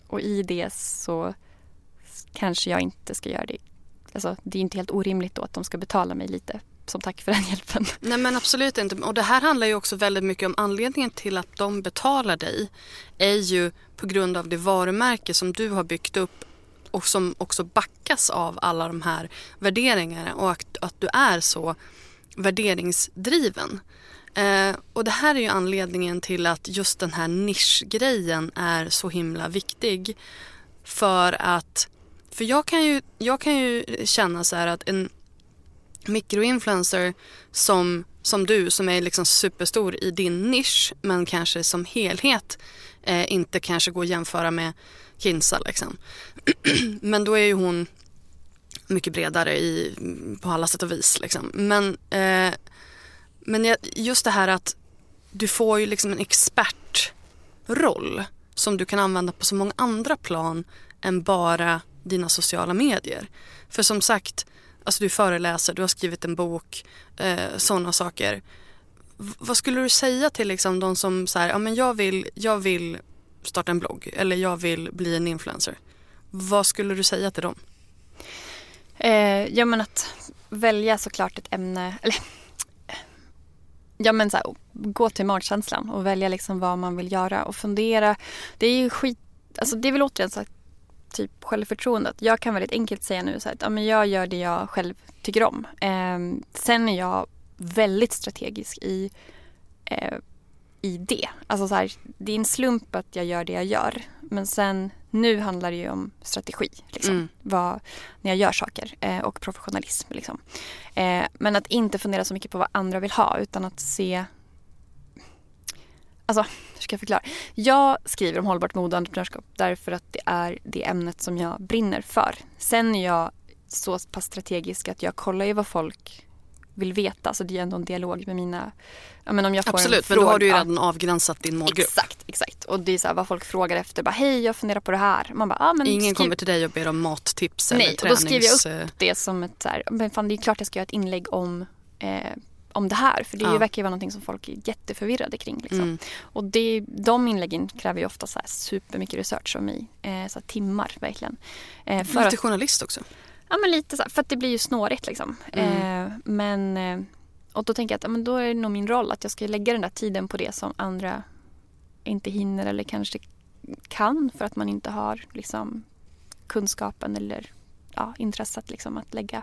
och i det så kanske jag inte ska göra det. Alltså, det är inte helt orimligt då att de ska betala mig lite som tack för den hjälpen. Nej men absolut inte. Och det här handlar ju också väldigt mycket om anledningen till att de betalar dig är ju på grund av det varumärke som du har byggt upp och som också backas av alla de här värderingarna och att, att du är så värderingsdriven. Eh, och det här är ju anledningen till att just den här nischgrejen är så himla viktig. För att för jag kan ju, jag kan ju känna så här att en mikroinfluencer som, som du som är liksom superstor i din nisch men kanske som helhet eh, inte kanske går att jämföra med Kinsa liksom. men då är ju hon mycket bredare i, på alla sätt och vis. Liksom. Men, eh, men just det här att du får ju liksom en expertroll som du kan använda på så många andra plan än bara dina sociala medier. För som sagt, alltså du föreläser, du har skrivit en bok, eh, sådana saker. V vad skulle du säga till liksom de som säger, ja men jag vill, jag vill starta en blogg eller jag vill bli en influencer. Vad skulle du säga till dem? Eh, ja men att välja såklart ett ämne, eller ja men så här, gå till magkänslan och välja liksom vad man vill göra och fundera. Det är ju skit, alltså det är väl återigen så att typ självförtroendet. Jag kan väldigt enkelt säga nu så här, att ja, men jag gör det jag själv tycker om. Eh, sen är jag väldigt strategisk i, eh, i det. Alltså så här, det är en slump att jag gör det jag gör. Men sen nu handlar det ju om strategi. Liksom, mm. vad, när jag gör saker eh, och professionalism. Liksom. Eh, men att inte fundera så mycket på vad andra vill ha utan att se Alltså, hur ska jag förklara? Jag skriver om hållbart mode och entreprenörskap därför att det är det ämnet som jag brinner för. Sen är jag så pass strategisk att jag kollar ju vad folk vill veta. Så det är ändå en dialog med mina... Ja, men om jag får Absolut, en fråga, men då har du ju redan avgränsat din målgrupp. Exakt, exakt. Och det är så här, vad folk frågar efter. Bara, Hej, jag funderar på det här. Man bara, ah, men Ingen skriv... kommer till dig och ber om mattips Nej, eller tränings... Nej, då skriver jag upp det som ett så här, men fan det är klart jag ska göra ett inlägg om eh, om det här. För det ja. verkar ju vara något som folk är jätteförvirrade kring. Liksom. Mm. Och det, de inläggen kräver ju ofta så här supermycket research av mig. Eh, så timmar verkligen. Eh, för Lite att, journalist också. Ja men lite så här, för att det blir ju snårigt liksom. Mm. Eh, men eh, och då tänker jag att men då är det nog min roll att jag ska lägga den där tiden på det som andra inte hinner eller kanske kan för att man inte har liksom, kunskapen eller ja, intresset liksom, att lägga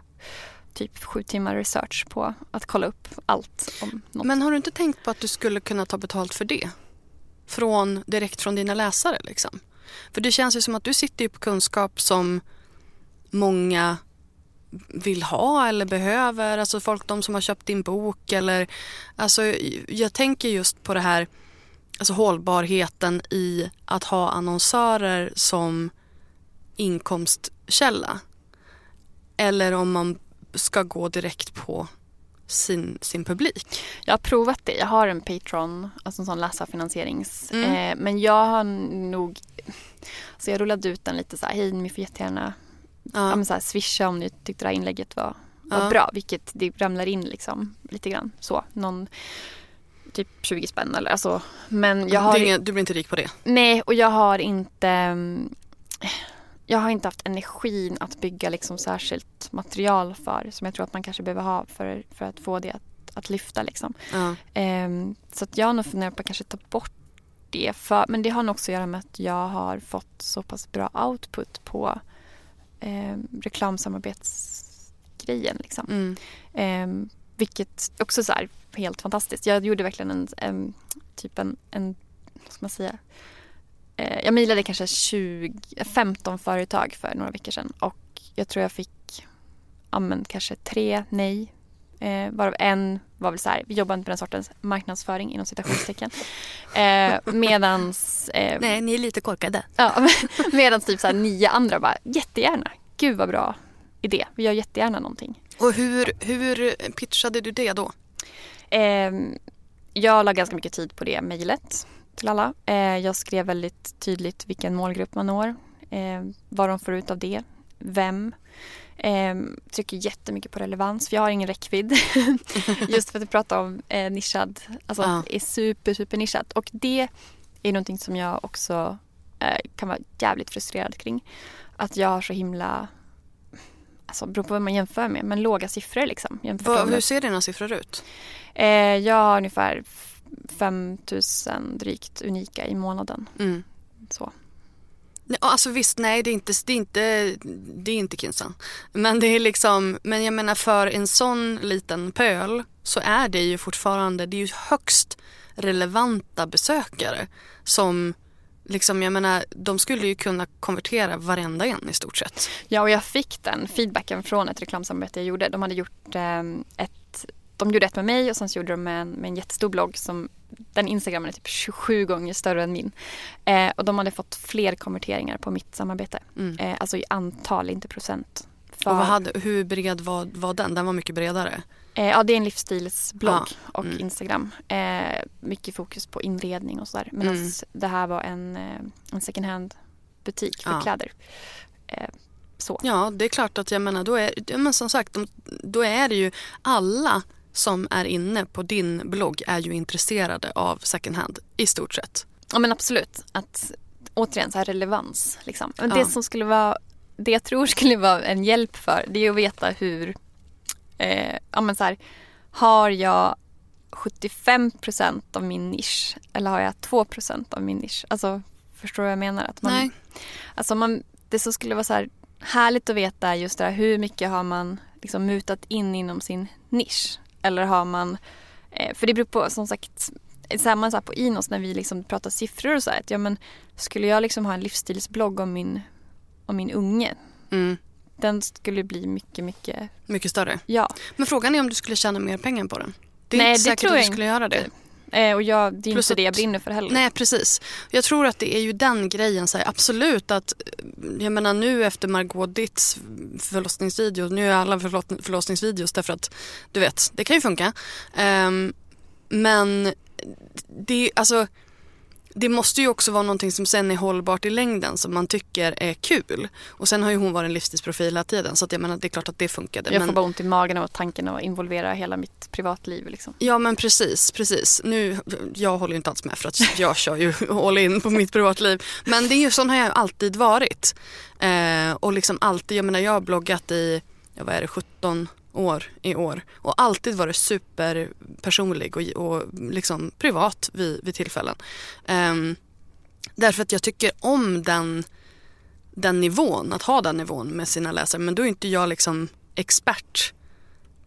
typ sju timmar research på att kolla upp allt om något. Men har du inte tänkt på att du skulle kunna ta betalt för det? Från, direkt från dina läsare liksom? För det känns ju som att du sitter ju på kunskap som många vill ha eller behöver. Alltså folk, de som har köpt din bok eller alltså jag tänker just på det här alltså hållbarheten i att ha annonsörer som inkomstkälla. Eller om man ska gå direkt på sin, sin publik. Jag har provat det. Jag har en Patreon, alltså en sån läsarfinansierings. Mm. Eh, men jag har nog, så jag rullade ut den lite så här, hej ni får jättegärna Ja. Ja, så här, swisha om ni tyckte det här inlägget var, var ja. bra. Vilket det ramlar in liksom lite grann så. Någon typ 20 spänn eller alltså. Men jag har... Inga, du blir inte rik på det? Nej och jag har inte jag har inte haft energin att bygga liksom särskilt material för som jag tror att man kanske behöver ha för, för att få det att, att lyfta. Liksom. Ja. Um, så att jag har nog funderat på att kanske ta bort det. För, men det har nog också att göra med att jag har fått så pass bra output på eh, reklamsamarbetsgrejen. Liksom. Mm. Eh, vilket också så här, helt fantastiskt. Jag gjorde verkligen en, en typ en, en vad ska man säga, eh, jag mejlade kanske 20, 15 företag för några veckor sedan och jag tror jag fick ja, men, kanske tre nej. Eh, varav en var väl så här, vi jobbar inte med den sortens marknadsföring inom citationstecken. Eh, medans... Eh, Nej, ni är lite korkade. Ja, medans typ så här, nio andra bara, jättegärna. Gud vad bra idé. Vi gör jättegärna någonting. Och hur, hur pitchade du det då? Eh, jag la ganska mycket tid på det mejlet till alla. Eh, jag skrev väldigt tydligt vilken målgrupp man når. Eh, vad de får ut av det. Vem. Eh, trycker jättemycket på relevans för jag har ingen räckvidd. Just för att prata om eh, nischad, alltså ja. är super super nischat. Och det är någonting som jag också eh, kan vara jävligt frustrerad kring. Att jag har så himla, alltså beror på vad man jämför med, men låga siffror liksom. Va, hur ser dina siffror ut? Eh, jag har ungefär 5000 drygt unika i månaden. Mm. Så. Alltså visst, nej det är inte, det är inte, det är inte Kinsan. Men det är liksom, men jag menar för en sån liten pöl så är det ju fortfarande, det är ju högst relevanta besökare som liksom, jag menar, de skulle ju kunna konvertera varenda en i stort sett. Ja, och jag fick den feedbacken från ett reklamsamarbete jag gjorde. De hade gjort eh, ett de gjorde ett med mig och sen så gjorde de med en, med en jättestor blogg som den instagrammen är typ 27 gånger större än min. Eh, och de hade fått fler konverteringar på mitt samarbete. Mm. Eh, alltså i antal, inte procent. För... Och vad hade, hur bred var, var den? Den var mycket bredare? Eh, ja, det är en livsstilsblogg ah, och mm. Instagram. Eh, mycket fokus på inredning och sådär. Medan mm. det här var en, eh, en second hand butik för ah. kläder. Eh, så. Ja, det är klart att jag menar, då är, men som sagt, då är det ju alla som är inne på din blogg är ju intresserade av second hand i stort sett. Ja men absolut. Att, återigen så här relevans. Liksom. Men ja. Det som skulle vara, det jag tror skulle vara en hjälp för det är att veta hur, eh, ja men så här, har jag 75% av min nisch eller har jag 2% av min nisch? Alltså förstår du vad jag menar? Att man, Nej. Alltså man, det som skulle vara så här härligt att veta är just det här, hur mycket har man liksom mutat in inom sin nisch? Eller har man, eh, för det beror på som sagt, samma sak på Inos när vi liksom pratar siffror och så här, att ja men skulle jag liksom ha en livsstilsblogg om min, om min unge mm. Den skulle bli mycket, mycket... Mycket större? Ja. Men frågan är om du skulle tjäna mer pengar på den? Det är Nej, inte säkert att du skulle göra det. Eh, och jag, det är Plus inte att, det jag brinner för heller. Nej precis. Jag tror att det är ju den grejen. Så här, absolut att, jag menar nu efter Margot Ditts förlossningsvideo, nu är alla förlossningsvideos därför att du vet, det kan ju funka. Um, men det, alltså det måste ju också vara någonting som sen är hållbart i längden som man tycker är kul. Och sen har ju hon varit en livstidsprofil hela tiden så att jag menar det är klart att det funkade. Jag får men... bara ont i magen av tanken att involvera hela mitt privatliv. Liksom. Ja men precis, precis. Nu, jag håller ju inte alls med för att jag kör ju all in på mitt privatliv. Men det är ju sån har jag alltid varit. Eh, och liksom alltid, jag menar jag har bloggat i, ja, vad är det, 17 år i år och alltid varit superpersonlig och, och liksom privat vid, vid tillfällen. Um, därför att jag tycker om den, den nivån, att ha den nivån med sina läsare. Men då är inte jag liksom expert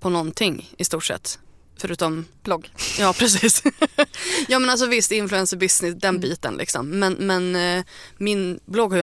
på någonting i stort sett. Förutom blogg. Ja precis. ja men alltså visst influencer business, den mm. biten liksom. Men, men eh, min blogg har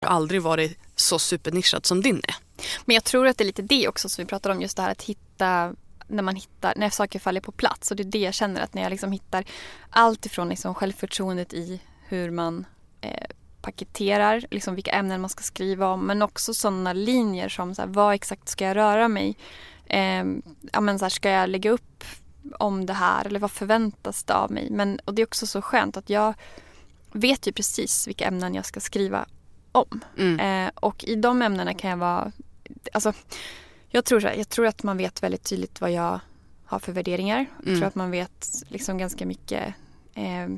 Har aldrig varit så supernischad som din är. Men jag tror att det är lite det också som vi pratar om, just det här att hitta när man hittar, när saker faller på plats. Och det är det jag känner att när jag liksom hittar allt ifrån liksom självförtroendet i hur man eh, paketerar, liksom vilka ämnen man ska skriva om men också sådana linjer som så här, vad exakt ska jag röra mig? Eh, ja, men så här, ska jag lägga upp om det här eller vad förväntas det av mig? Men, och det är också så skönt att jag vet ju precis vilka ämnen jag ska skriva om. Mm. Eh, och i de ämnena kan jag vara, alltså jag tror, jag tror att man vet väldigt tydligt vad jag har för värderingar. Mm. Jag tror mm. att man vet liksom ganska mycket eh,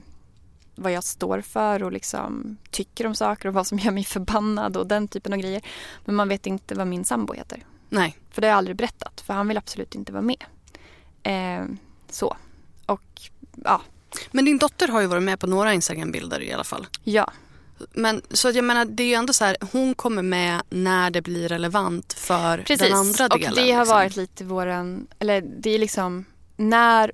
vad jag står för och liksom tycker om saker och vad som gör mig förbannad och den typen av grejer. Men man vet inte vad min sambo heter. Nej. För det har jag aldrig berättat för han vill absolut inte vara med. Eh, så. Och ja. Men din dotter har ju varit med på några Instagram-bilder i alla fall. Ja. Men så jag menar det är ju ändå så här, hon kommer med när det blir relevant för Precis. den andra delen. och det har liksom. varit lite våran, eller det är liksom när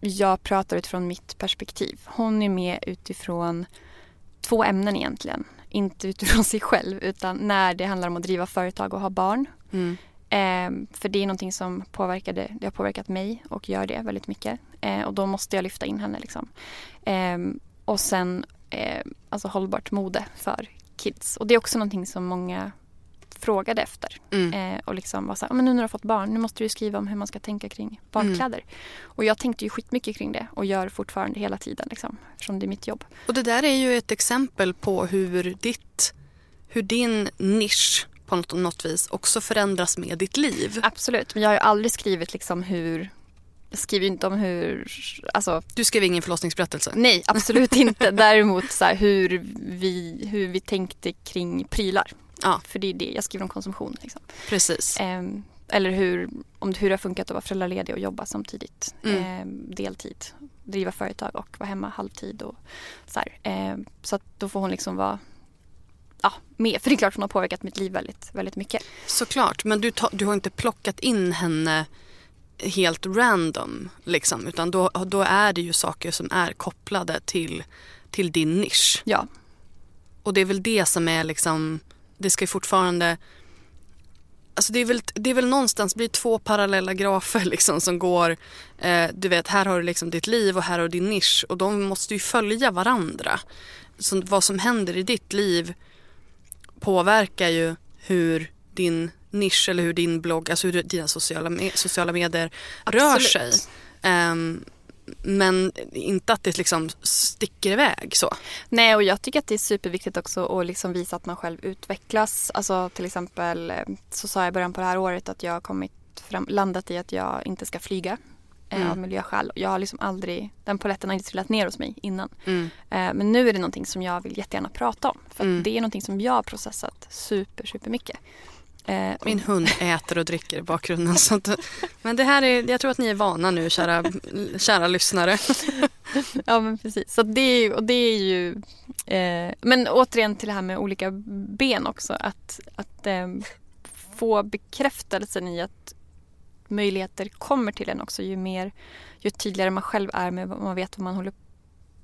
jag pratar utifrån mitt perspektiv. Hon är med utifrån två ämnen egentligen. Inte utifrån sig själv utan när det handlar om att driva företag och ha barn. Mm. Eh, för det är någonting som påverkade, det har påverkat mig och gör det väldigt mycket. Eh, och då måste jag lyfta in henne. Liksom. Eh, och sen eh, alltså hållbart mode för kids. Och det är också någonting som många frågade efter. Mm. Eh, och liksom var så här, men nu när du har fått barn, nu måste du skriva om hur man ska tänka kring barnkläder. Mm. Och jag tänkte ju skitmycket kring det och gör fortfarande hela tiden liksom, eftersom det är mitt jobb. Och det där är ju ett exempel på hur ditt, hur din nisch på något, något vis också förändras med ditt liv. Absolut, men jag har ju aldrig skrivit liksom hur jag skriver ju inte om hur, alltså Du skrev ingen förlossningsberättelse? nej absolut inte. Däremot så här, hur, vi, hur vi tänkte kring prylar. Ja. För det är det, jag skriver om konsumtion. Liksom. Precis. Ehm, eller hur, om, hur det har funkat att vara föräldraledig och jobba samtidigt. Mm. Ehm, deltid, driva företag och vara hemma halvtid. Och så här. Ehm, så att då får hon liksom vara ja, med. För det är klart hon har påverkat mitt liv väldigt, väldigt mycket. Såklart, men du, ta, du har inte plockat in henne helt random. Liksom, utan då, då är det ju saker som är kopplade till, till din nisch. Ja, Och det är väl det som är liksom, det ska ju fortfarande Alltså det, är väl, det är väl någonstans blir två parallella grafer liksom som går, eh, du vet här har du liksom ditt liv och här har du din nisch och de måste ju följa varandra. Så vad som händer i ditt liv påverkar ju hur din nisch eller hur din blogg, alltså hur dina sociala, me- sociala medier rör Absolut. sig. Ehm, men inte att det liksom sticker iväg så. Nej, och jag tycker att det är superviktigt också att liksom visa att man själv utvecklas. Alltså till exempel eh, så sa jag i början på det här året att jag har kommit fram, landat i att jag inte ska flyga Mm. av miljöskäl. Jag har liksom aldrig, den poletten har inte trillat ner hos mig innan. Mm. Eh, men nu är det någonting som jag vill jättegärna prata om. För Mm. det är någonting som jag har processat super, super mycket. Eh, Min hund äter och dricker i bakgrunden. Så att, men det här är, jag tror att ni är vana nu kära, kära lyssnare. Ja men precis. Så det är, och det är ju... Eh, men återigen till det här med olika ben också. Att, att eh, få bekräftelsen i att möjligheter kommer till en också ju mer, ju tydligare man själv är med vad man vet vad man håller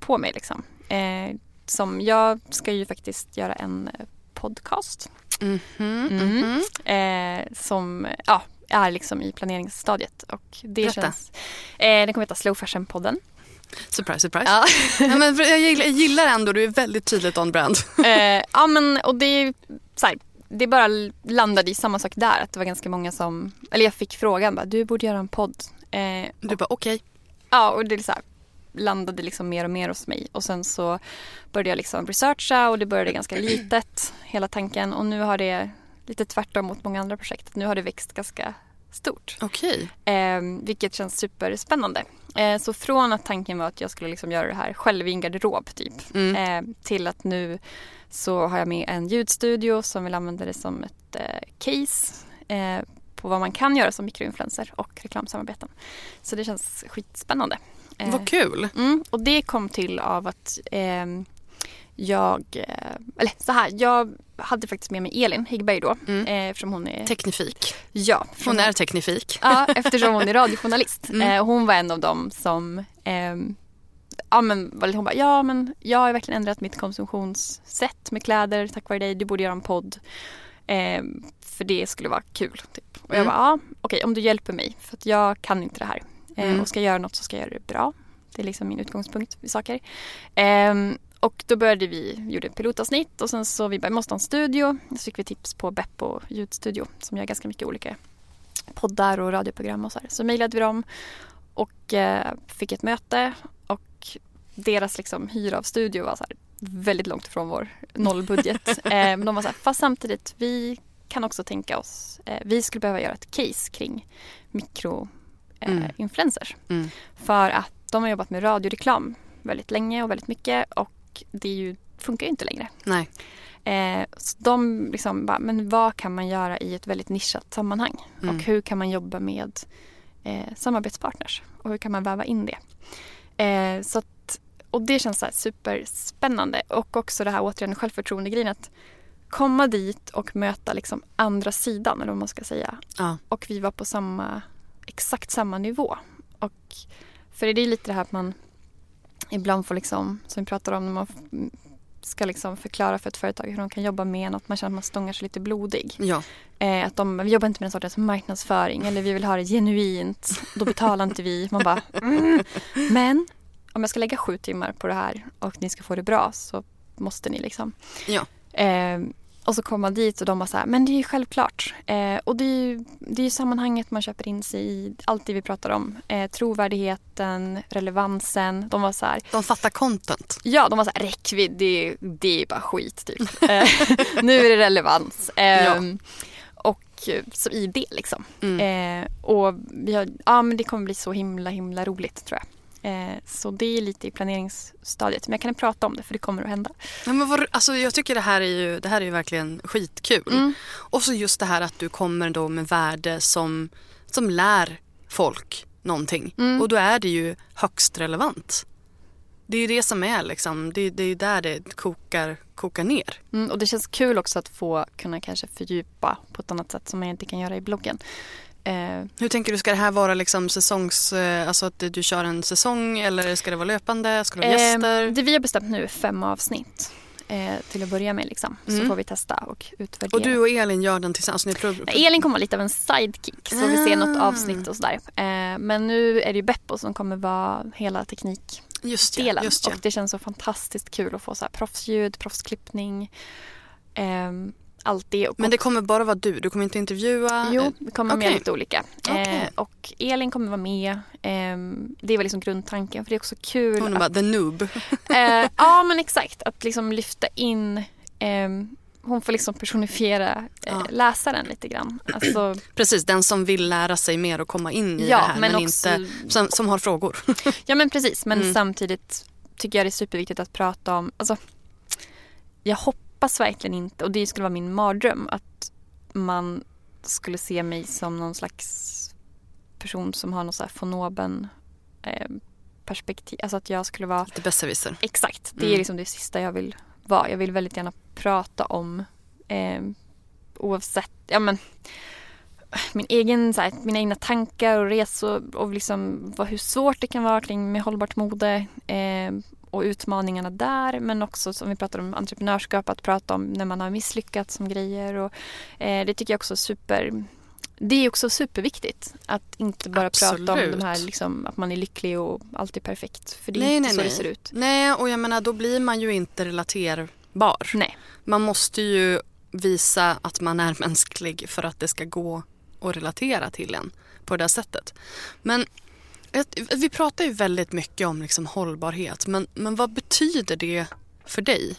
på med liksom. Eh, som jag ska ju faktiskt göra en eh, podcast Mhm, Mm. mhm. eh, som ja, är liksom i planeringsstadiet. Och det Berätta. känns, eh, den kommer heta Slow Fashion-podden. Surprise, surprise. Ja. Ja, men jag, gillar, jag gillar ändå, du är väldigt tydligt on brand. eh, ja men och det är så här, det bara landade i samma sak där. Att det var ganska många som, eller jag fick frågan bara, du borde göra en podd. Eh, Du bara okej. ja och det så här, landade liksom mer och mer hos mig. Och sen så började jag liksom researcha och det började ganska litet, hela tanken. Och nu har det, lite tvärtom mot många andra projekt, nu har det växt ganska stort. Okej. Eh, vilket känns superspännande. Eh, så från att tanken var att jag skulle liksom göra det här själv i en garderob typ. Mm. Eh, till att nu så har jag med en ljudstudio som vill använda det som ett eh, case eh, på vad man kan göra som mikroinfluencer och reklamsamarbeten. Så det känns skitspännande. Eh, Vad kul. Mm, och det kom till av att ehm, jag, eh, eller så här, jag hade faktiskt med mig Elin Häggberg då. Mm. Eh, eftersom hon är... Teknifik. ja, Hon är teknifik. Ja, eftersom hon är radiojournalist. Mm. Eh, hon var en av dem som ehm, Ja men hon bara, ja men jag har verkligen ändrat mitt konsumtionssätt med kläder tack vare dig. Du borde göra en podd. Ehm, för det skulle vara kul. Typ. Och jag Mm. bara, ja okej om du hjälper mig. För att jag kan inte det här. Eh, Mm. Och ska jag göra något så ska jag göra det bra. Det är liksom min utgångspunkt i saker. Ehm, och då började vi, gjorde pilotavsnitt och sen så vi bara, måste ha en studio. Så fick vi tips på Beppo ljudstudio som gör ganska mycket olika poddar och radioprogram och så här. Så mejlade vi dem och eh, fick ett möte deras liksom hyra av studio var så väldigt långt ifrån vår nollbudget. men de var så här, fast samtidigt vi kan också tänka oss, eh, vi skulle behöva göra ett case kring mikroinfluencers. Eh, Mm. Mm. För att de har jobbat med radioreklam väldigt länge och väldigt mycket och det ju, funkar ju inte längre. Nej. Eh, så de liksom bara, men vad kan man göra i ett väldigt nischat sammanhang? Mm. Och hur kan man jobba med eh, samarbetspartners? Och hur kan man väva in det? Eh, så och det känns så superspännande. Och också det här återigen självförtroende-grejen att komma dit och möta liksom andra sidan, eller vad man ska säga. Ja. Och vi var på samma, exakt samma nivå. Och, för det är lite det här att man ibland får liksom, som vi pratar om när man ska liksom förklara för ett företag hur de kan jobba med en, att man känner att man stångar sig lite blodig. Ja. Eh, att de, vi jobbar inte med den sortens marknadsföring eller vi vill ha det genuint. Då betalar inte vi. Man bara, mm. Men om jag ska lägga sju timmar på det här och ni ska få det bra så måste ni liksom. Ja. Eh, och så kommer man dit och de bara så här, men det är ju självklart. Eh, och det är ju, det är ju sammanhanget man köper in sig i, allt det vi pratar om. Eh, trovärdigheten, relevansen. De var så här, De fattar content. Ja, de var så här, räckvidd, det, det är bara skit typ. Eh, nu är det relevans. Ja. Ehm, Och eh, så i det liksom. Mm. Eh, och vi har, ja, men det kommer bli så himla himla roligt tror jag. Eh, så det är lite i planeringsstadiet. Men jag kan inte prata om det för det kommer att hända. Ja, men vad, alltså, jag tycker det här är ju, det här är ju verkligen skitkul. Mm. Och så just det här att du kommer då med värde som, som lär folk någonting. Mm. Och då är det ju högst relevant. Det är ju det som är liksom, det, det är ju där det kokar, kokar ner. Mm, och det känns kul också att få kunna kanske fördjupa på ett annat sätt som man inte kan göra i bloggen. Eh, Hur tänker du, ska det här vara liksom säsongs, eh, alltså att du kör en säsong eller ska det vara löpande? Ska det vara gäster? Eh, det vi har bestämt nu är fem avsnitt till att börja med. Liksom. Så Mm. får vi testa och utvärdera. Och du och Elin gör den tillsammans? Ni prov- Nej, Elin kommer vara lite av en sidekick så vi ser något Ah. avsnitt och sådär. Men nu är det ju Beppo som kommer vara hela teknikdelen. just ja, ja. Och det känns så fantastiskt kul att få så här proffsljud, proffsklippning. Allt det. Men det kommer bara vara du? Du kommer inte intervjua? Jo, vi kommer med okej. lite olika. Okej. Eh, och Elin kommer vara med. Ehm, det var liksom grundtanken för det är också kul. Hon är att, bara the noob. eh, ja men exakt, att liksom lyfta in ehm, hon får liksom personifiera eh, Ja. läsaren lite grann. Alltså, Precis, den som vill lära sig mer och komma in i ja, det här men, men också, inte som, som har frågor. Ja men precis, men Mm. samtidigt tycker jag det är superviktigt att prata om, alltså jag hoppas verkligen inte, och det skulle vara min mardröm, att man skulle se mig som någon slags person som har någon så här fonoben eh, perspektiv, alltså att jag skulle vara Lite besserwisser. Exakt, det är Mm. liksom det sista jag vill vara. Jag vill väldigt gärna prata om eh, oavsett, ja men min egen, så här, mina egna tankar och resor och liksom vad, hur svårt det kan vara kring med hållbart mode eh, och utmaningarna där men också som vi pratade om entreprenörskap att prata om när man har misslyckats som grejer och eh, det tycker jag också är super det är också superviktigt att inte bara prata om Absolut. de här liksom, att man är lycklig och allt är perfekt. För det är Nej, inte nej, så nej. det ser ut. Nej, och jag menar då blir man ju inte relaterbar. Nej. Man måste ju visa att man är mänsklig för att det ska gå att relatera till en på det sättet. Men vi pratar ju väldigt mycket om liksom hållbarhet, men, men vad betyder det för dig?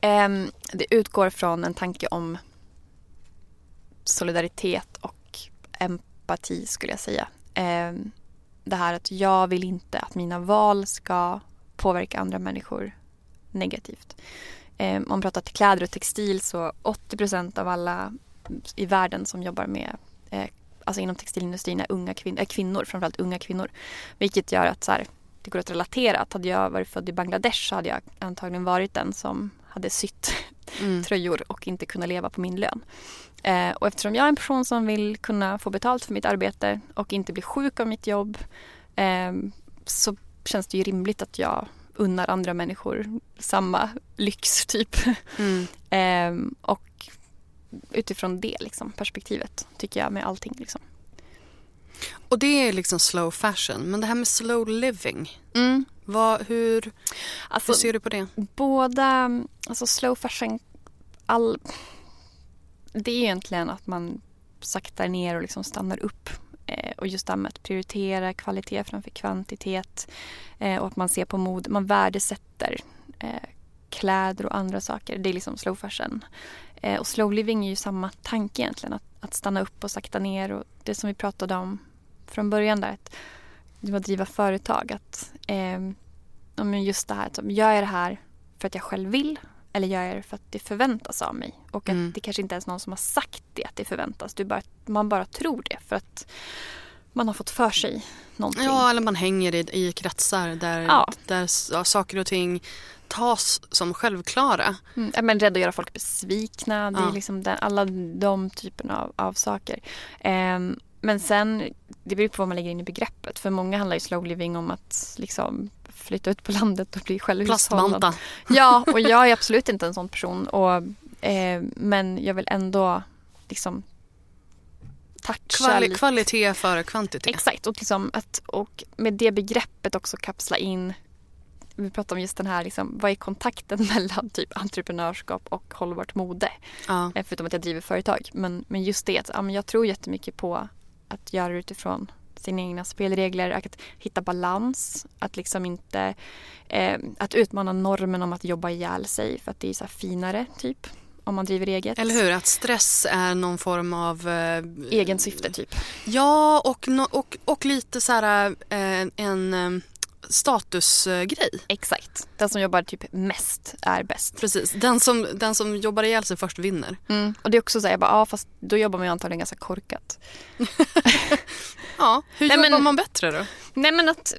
Ehm, det utgår från en tanke om solidaritet och empati skulle jag säga. Ehm, det här att jag vill inte att mina val ska påverka andra människor negativt. Ehm, om man pratar till kläder och textil så 80% av alla i världen som jobbar med eh, alltså inom textilindustrin är unga kvin- är kvinnor, framförallt unga kvinnor. Vilket gör att så här, det går att relatera. Att hade jag varit född i Bangladesh så hade jag antagligen varit den som hade sytt Mm. tröjor och inte kunna leva på min lön. Eh, och eftersom jag är en person som vill kunna få betalt för mitt arbete och inte bli sjuk av mitt jobb eh, så känns det ju rimligt att jag unnar andra människor samma lyx typ. Mm. Eh, och utifrån det liksom, perspektivet tycker jag med allting. Liksom. Och det är liksom slow fashion, men det här med slow living, vad, hur, Alltså, hur ser du på det? båda, alltså slow fashion, all, det är egentligen att man saktar ner och liksom stannar upp. Eh, och just det här med att prioritera kvalitet framför kvantitet. Eh, och att man ser på mod, man värdesätter eh, kläder och andra saker. Det är liksom slow fashion. Eh, och slow living är ju samma tanke egentligen. Att, att stanna upp och sakta ner. Och det som vi pratade om från början där. Att, att driva företag. Att, eh, just det här, att gör jag det här för att jag själv vill eller gör jag det för att det förväntas av mig? Och att Mm. det kanske inte ens är någon som har sagt det att det förväntas. Du bara, man bara tror det för att man har fått för sig någonting. Ja, eller man hänger i, i kretsar där, Ja. där saker och ting tas som självklara. Mm, men rädd att göra folk besvikna. Det Ja. är liksom den, alla de typerna av, av saker. Ehm, men sen, det beror på vad man lägger in i begreppet. För många handlar ju slow living om att liksom flytta ut på landet och bli självhushållande. Plastbanta. Ja, och jag är absolut inte en sån person. Och, eh, men jag vill ändå liksom toucha Kvali- lite. kvalitet före kvantitet. Exakt, och, liksom att, och med det begreppet också kapsla in vi pratar om just den här, liksom, vad är kontakten mellan typ entreprenörskap och hållbart mode? Ja. Eh, Förutom att jag driver företag. Men, men just det, att, ja, men jag tror jättemycket på att göra det utifrån sina egna spelregler, att hitta balans, att liksom inte eh, att utmana normen om att jobba ihjäl sig för att det är så finare typ. om man driver eget. Eller hur, att stress är någon form av... Eh, Egen syfte typ. Ja, och, no, och, och lite så här eh, en eh, statusgrej. Exakt. Den som jobbar typ mest är bäst. Precis, den som, den som jobbar ihjäl sig först vinner. Mm. Och det är också så här, jag bara, ja fast då jobbar man ju antagligen ganska korkat. Ja, hur Nej, jobbar men- man bättre då? Nej men att,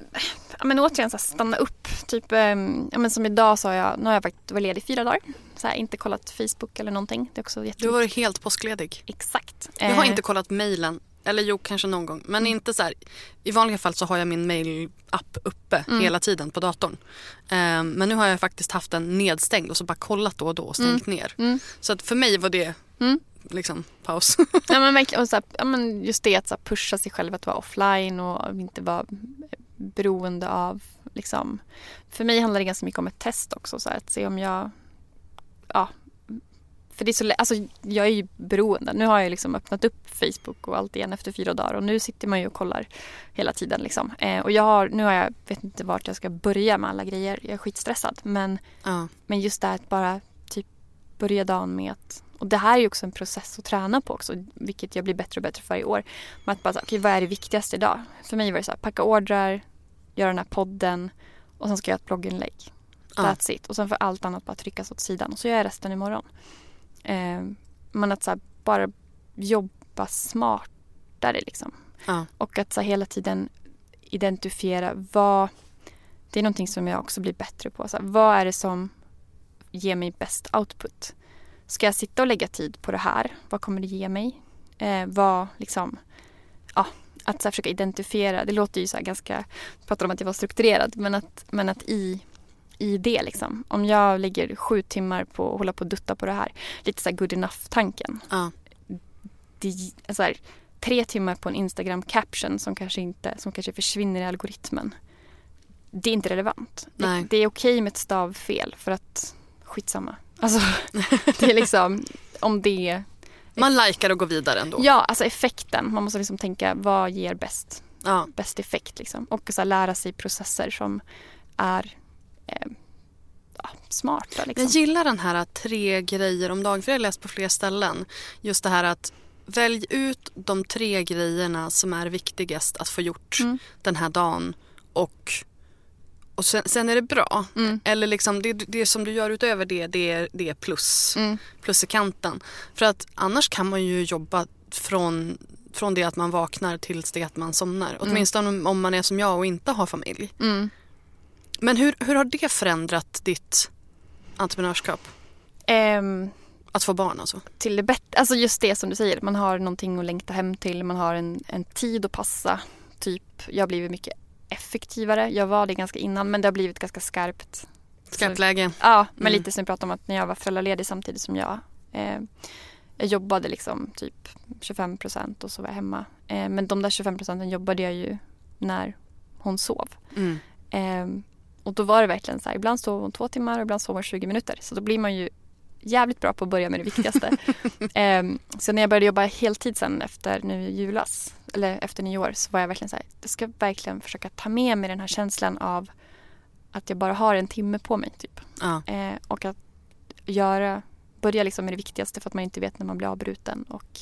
ja, men återigen så här, stanna upp. Typ, ehm, ja, men som idag så har jag, nu har jag faktiskt varit ledig fyra dagar. Så här, inte kollat Facebook eller någonting. Det är också Du har varit helt påskledig. Exakt. Jag har Eh, inte kollat mejlen. Eller jo, kanske någon gång. Men Mm. inte så här. I vanliga fall så har jag min mail-app uppe Mm. hela tiden på datorn. Ehm, men nu har jag faktiskt haft den nedstängd och så bara kollat då och då och stängt ner. Mm. Så att för mig var det Mm. liksom paus. Ja, men verkligen, och så här, ja, men just det att så här, pusha sig själv att vara offline och inte vara beroende av liksom. För mig handlar det ganska mycket om ett test också. Så här, att se om jag, ja. För det är så alltså jag är ju beroende. Nu har jag liksom öppnat upp Facebook och allt igen efter fyra dagar och nu sitter man ju och kollar hela tiden liksom. Eh, och jag har, nu har jag, vet inte vart jag ska börja med alla grejer. Jag är skitstressad men ja. men just det här att bara typ börja dagen med att och det här är ju också en process att träna på också, vilket jag blir bättre och bättre för varje år. Men att bara, okej vad är det viktigaste idag? För mig var det så här, packa ordrar, göra den här podden och sen ska jag göra ett blogginlägg. Ja. That's it. Och sen får allt annat bara tryckas åt sidan och så gör jag resten imorgon. Eh, men att så här, bara jobba smartare liksom. Ja. Och att så här, hela tiden identifiera vad... Det är någonting som jag också blir bättre på. Så här, vad är det som ger mig bäst output? Ska jag sitta och lägga tid på det här? Vad kommer det ge mig? Eh, vad liksom... Ja, att så försöka identifiera. Det låter ju så här ganska... Jag pratar om att jag var strukturerad. Men att, men att i, i det liksom. Om jag lägger sju timmar på att hålla på och dutta på det här. Lite så här good enough-tanken Ja. det, alltså här, tre timmar på en Instagram caption som kanske, inte, som kanske försvinner i algoritmen. Det är inte relevant. Det, det är okej med ett stavfel för att skitsamma. Alltså, det är liksom om det... Man likar och går vidare ändå. Ja, alltså effekten. Man måste liksom tänka vad ger bäst, Ja. bäst effekt liksom. Och så här, lära sig processer som är eh, ja, smarta liksom. Jag gillar den här tre grejer om dagen, för jag har läst på fler ställen. Just det här att välj ut de tre grejerna som är viktigast att få gjort Mm. den här dagen och, och sen, sen är det bra. Mm. Eller liksom det, det som du gör utöver det, det är, det är plus. Mm. Plus i kanten. För att annars kan man ju jobba från, från det att man vaknar tills det att man somnar. Åtminstone om man är som jag och inte har familj. Mm. Men hur, hur har det förändrat ditt entreprenörskap? Ehm, Att få barn alltså? till det bättre. Alltså just det som du säger, man har någonting att längta hem till, man har en, en tid att passa. Typ, jag har blivit mycket effektivare. Jag var det ganska innan men det har blivit ganska skarpt. Skarpt läge? Ja, men Mm. lite som vi pratade om att när jag var föräldraledig samtidigt som jag eh, jag jobbade liksom typ 25 procent och så var jag hemma. Eh, men de där 25 procenten jobbade jag ju när hon sov. Mm. Eh, och då var det verkligen så här, ibland sov hon två timmar och ibland sov hon 20 minuter. Så då blir man ju jävligt bra på att börja med det viktigaste. eh, så när jag började jobba heltid sen efter nu julas, eller efter nyår, så var jag verkligen så här, jag ska verkligen försöka ta med mig den här känslan av att jag bara har en timme på mig typ. Ja. Eh, och att göra, börja liksom med det viktigaste för att man inte vet när man blir avbruten. Och,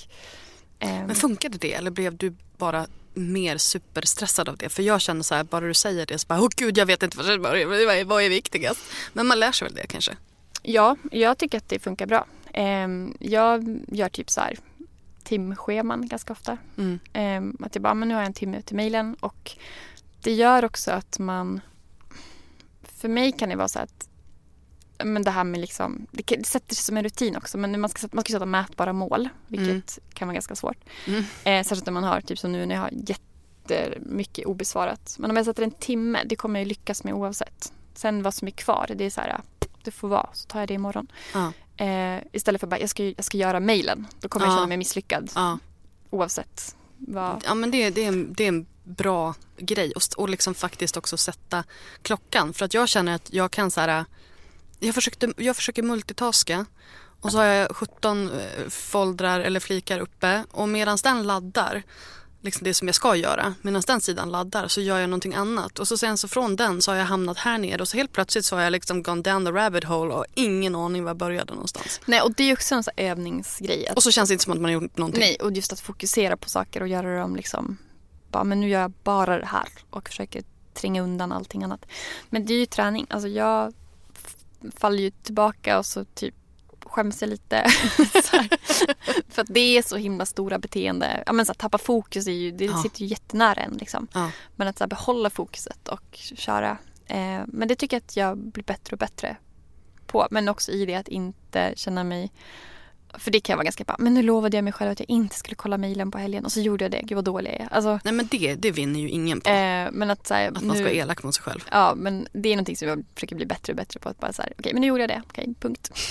Men funkade det eller blev du bara mer superstressad av det? För jag känner så här, bara du säger det så bara, åh gud jag vet inte vad, vad, är- vad är viktigast? Men man lär sig väl det kanske? Ja, jag tycker att det funkar bra. Ehm, jag gör typ så här timscheman ganska ofta. Mm. Ehm, att jag bara, men nu har jag en timme till mejlen och det gör också att man... För mig kan det vara så att men det här med liksom, det, det sätter sig som en rutin också men man ska, man ska sätta mätbara mål vilket Mm. kan vara ganska svårt. Mm. Eh, särskilt när man har, typ som nu när jag har jättemycket obesvarat. Men om jag sätter en timme, det kommer jag lyckas med oavsett. Sen vad som är kvar, det är så här, det får vara, så tar jag det imorgon. Ja. Eh, istället för bara, jag ska, jag ska göra mejlen. Då kommer jag Ja. känna mig misslyckad Ja. oavsett vad. Ja men det, det, är en, det är en bra grej och, och liksom faktiskt också sätta klockan. För att jag känner att jag kan så här, jag, försökte, jag försöker multitaska och så har jag 17 eh, foldrar eller flikar uppe och medan den laddar liksom det som jag ska göra. Medan den sidan laddar så gör jag någonting annat. Och så sen så från den så har jag hamnat här nere och så helt plötsligt så har jag liksom gone down the rabbit hole och ingen aning var jag började någonstans. Nej, och det är ju också en sån övningsgrej. Att, Och så känns det inte som att man har gjort någonting. nej, och just att fokusera på saker och göra dem liksom, bara, men nu gör jag bara det här och försöker tränga undan allting annat. Men det är ju träning. Alltså jag faller ju tillbaka och så typ skäms jag lite. För att det är så himla stora beteende. Ja, men så här, tappa fokus är ju, det Ja. sitter ju jättenära en. Liksom. Ja. Men att så här, behålla fokuset och köra. Eh, men det tycker jag att jag blir bättre och bättre på. Men också i det att inte känna mig för det kan jag vara ganska bara, men nu lovade jag mig själv att jag inte skulle kolla mejlen på helgen och så gjorde jag det. Gud vad dålig jag är. Alltså, Nej men det, det vinner ju ingen på. eh, men att, så här, att man ska vara elak mot sig själv. Ja, men det är någonting som jag försöker bli bättre och bättre på. Att bara så här, okej, men nu gjorde jag det. Okej, punkt.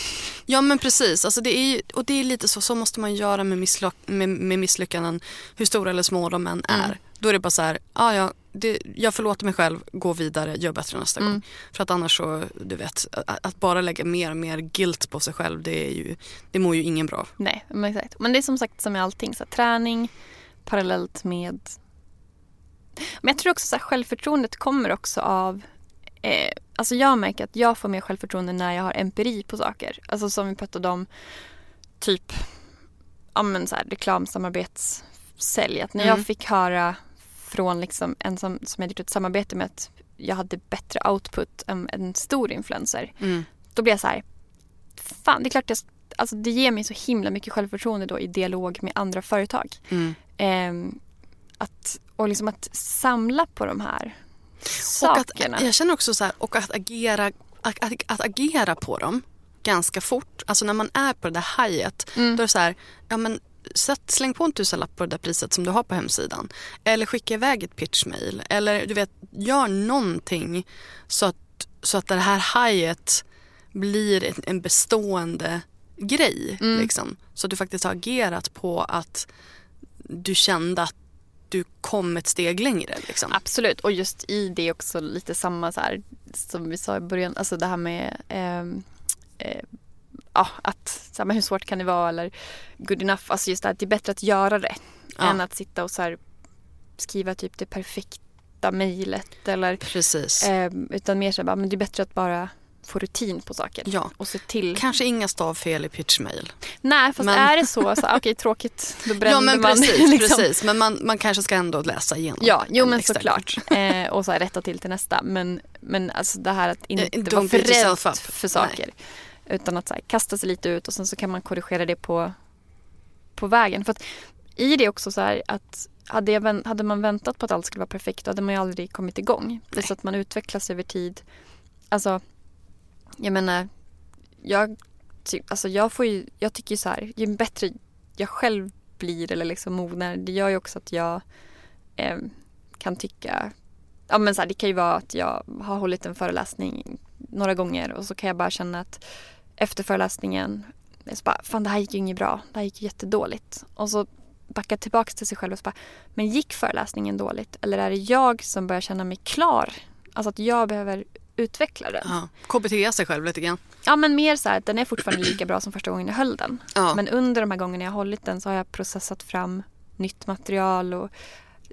Ja men precis, alltså det är och det är lite så, så måste man göra med, misslyck, med, med misslyckanden, hur stora eller små de än är. Mm. Då är det bara så här, ah, ja, det, jag förlåter mig själv, gå vidare, gör bättre nästa Mm. gång. För att annars så, du vet, att, att bara lägga mer och mer guilt på sig själv, det är ju, det mår ju ingen bra av. Nej, men exakt. Men det är som sagt som med allting. Så här, träning parallellt med... Men jag tror också så här, självförtroendet kommer också av... Eh, alltså jag märker att jag får mer självförtroende när jag har empiri på saker. Alltså som vi pratade om, typ ja, men så här, reklamsamarbetssälj. Att när Mm. jag fick höra från liksom en som, som jag gjort ett samarbete med att jag hade bättre output än en stor influencer. Mm. Då blir jag så här, fan det är klart jag, alltså det ger mig så himla mycket självförtroende då i dialog med andra företag. Mm. Ehm, att, och liksom att samla på de här Och att, sakerna. jag känner också så här, och att agera, att, att, att agera på dem ganska fort. Alltså när man är på det där hajet, Mm. då är det så här, ja men sätt, släng på en tusenlapp på det där priset som du har på hemsidan. Eller skicka iväg ett pitchmail. Eller du vet, gör någonting så att, så att det här hajet blir en, en bestående grej. Mm. Liksom. Så att du faktiskt har agerat på att du kände att du kom ett steg längre. Liksom. Absolut, och just i det också lite samma så här som vi sa i början, alltså det här med ehm, eh, ja, att så här, men hur svårt kan det vara eller good enough, alltså just det här, att det är bättre att göra det Ja. än att sitta och så här, skriva typ det perfekta mejlet eller Precis. ehm, utan mer så här, men det är bättre att bara få rutin på saker Ja. och se till. Kanske inga stavfel i pitchmail. Nej, fast Men- är det så, så okej tråkigt, då brände Ja men man. precis, liksom. precis. Men man, man kanske ska ändå läsa igenom. Ja, jo en men såklart. Eh, och så här, rätta till till nästa. Men, men alltså det här att inte Eh, don't vara för rädd för saker. Utan att så här, kasta sig lite ut och sen så kan man korrigera det på, på vägen. För att i det också så här att hade, jag, hade man väntat på att allt skulle vara perfekt då hade man ju aldrig kommit igång. Plus att man utvecklas över tid. Alltså, jag menar, jag, ty, alltså jag, får ju, jag tycker ju så här, ju bättre jag själv blir eller liksom mognar, det gör ju också att jag eh, kan tycka Ja men så här, det kan ju vara att jag har hållit en föreläsning några gånger och så kan jag bara känna att efter föreläsningen så bara, fan det här gick ju inget bra, det här gick jättedåligt. Och så backa tillbaka till sig själv och så bara, men gick föreläsningen dåligt? Eller är det jag som börjar känna mig klar? Alltså att jag behöver utveckla den. Ja. KBT sig själv lite grann. Ja men mer så här, att den är fortfarande lika bra som första gången jag höll den. Ja. Men under de här gångerna jag har hållit den så har jag processat fram nytt material och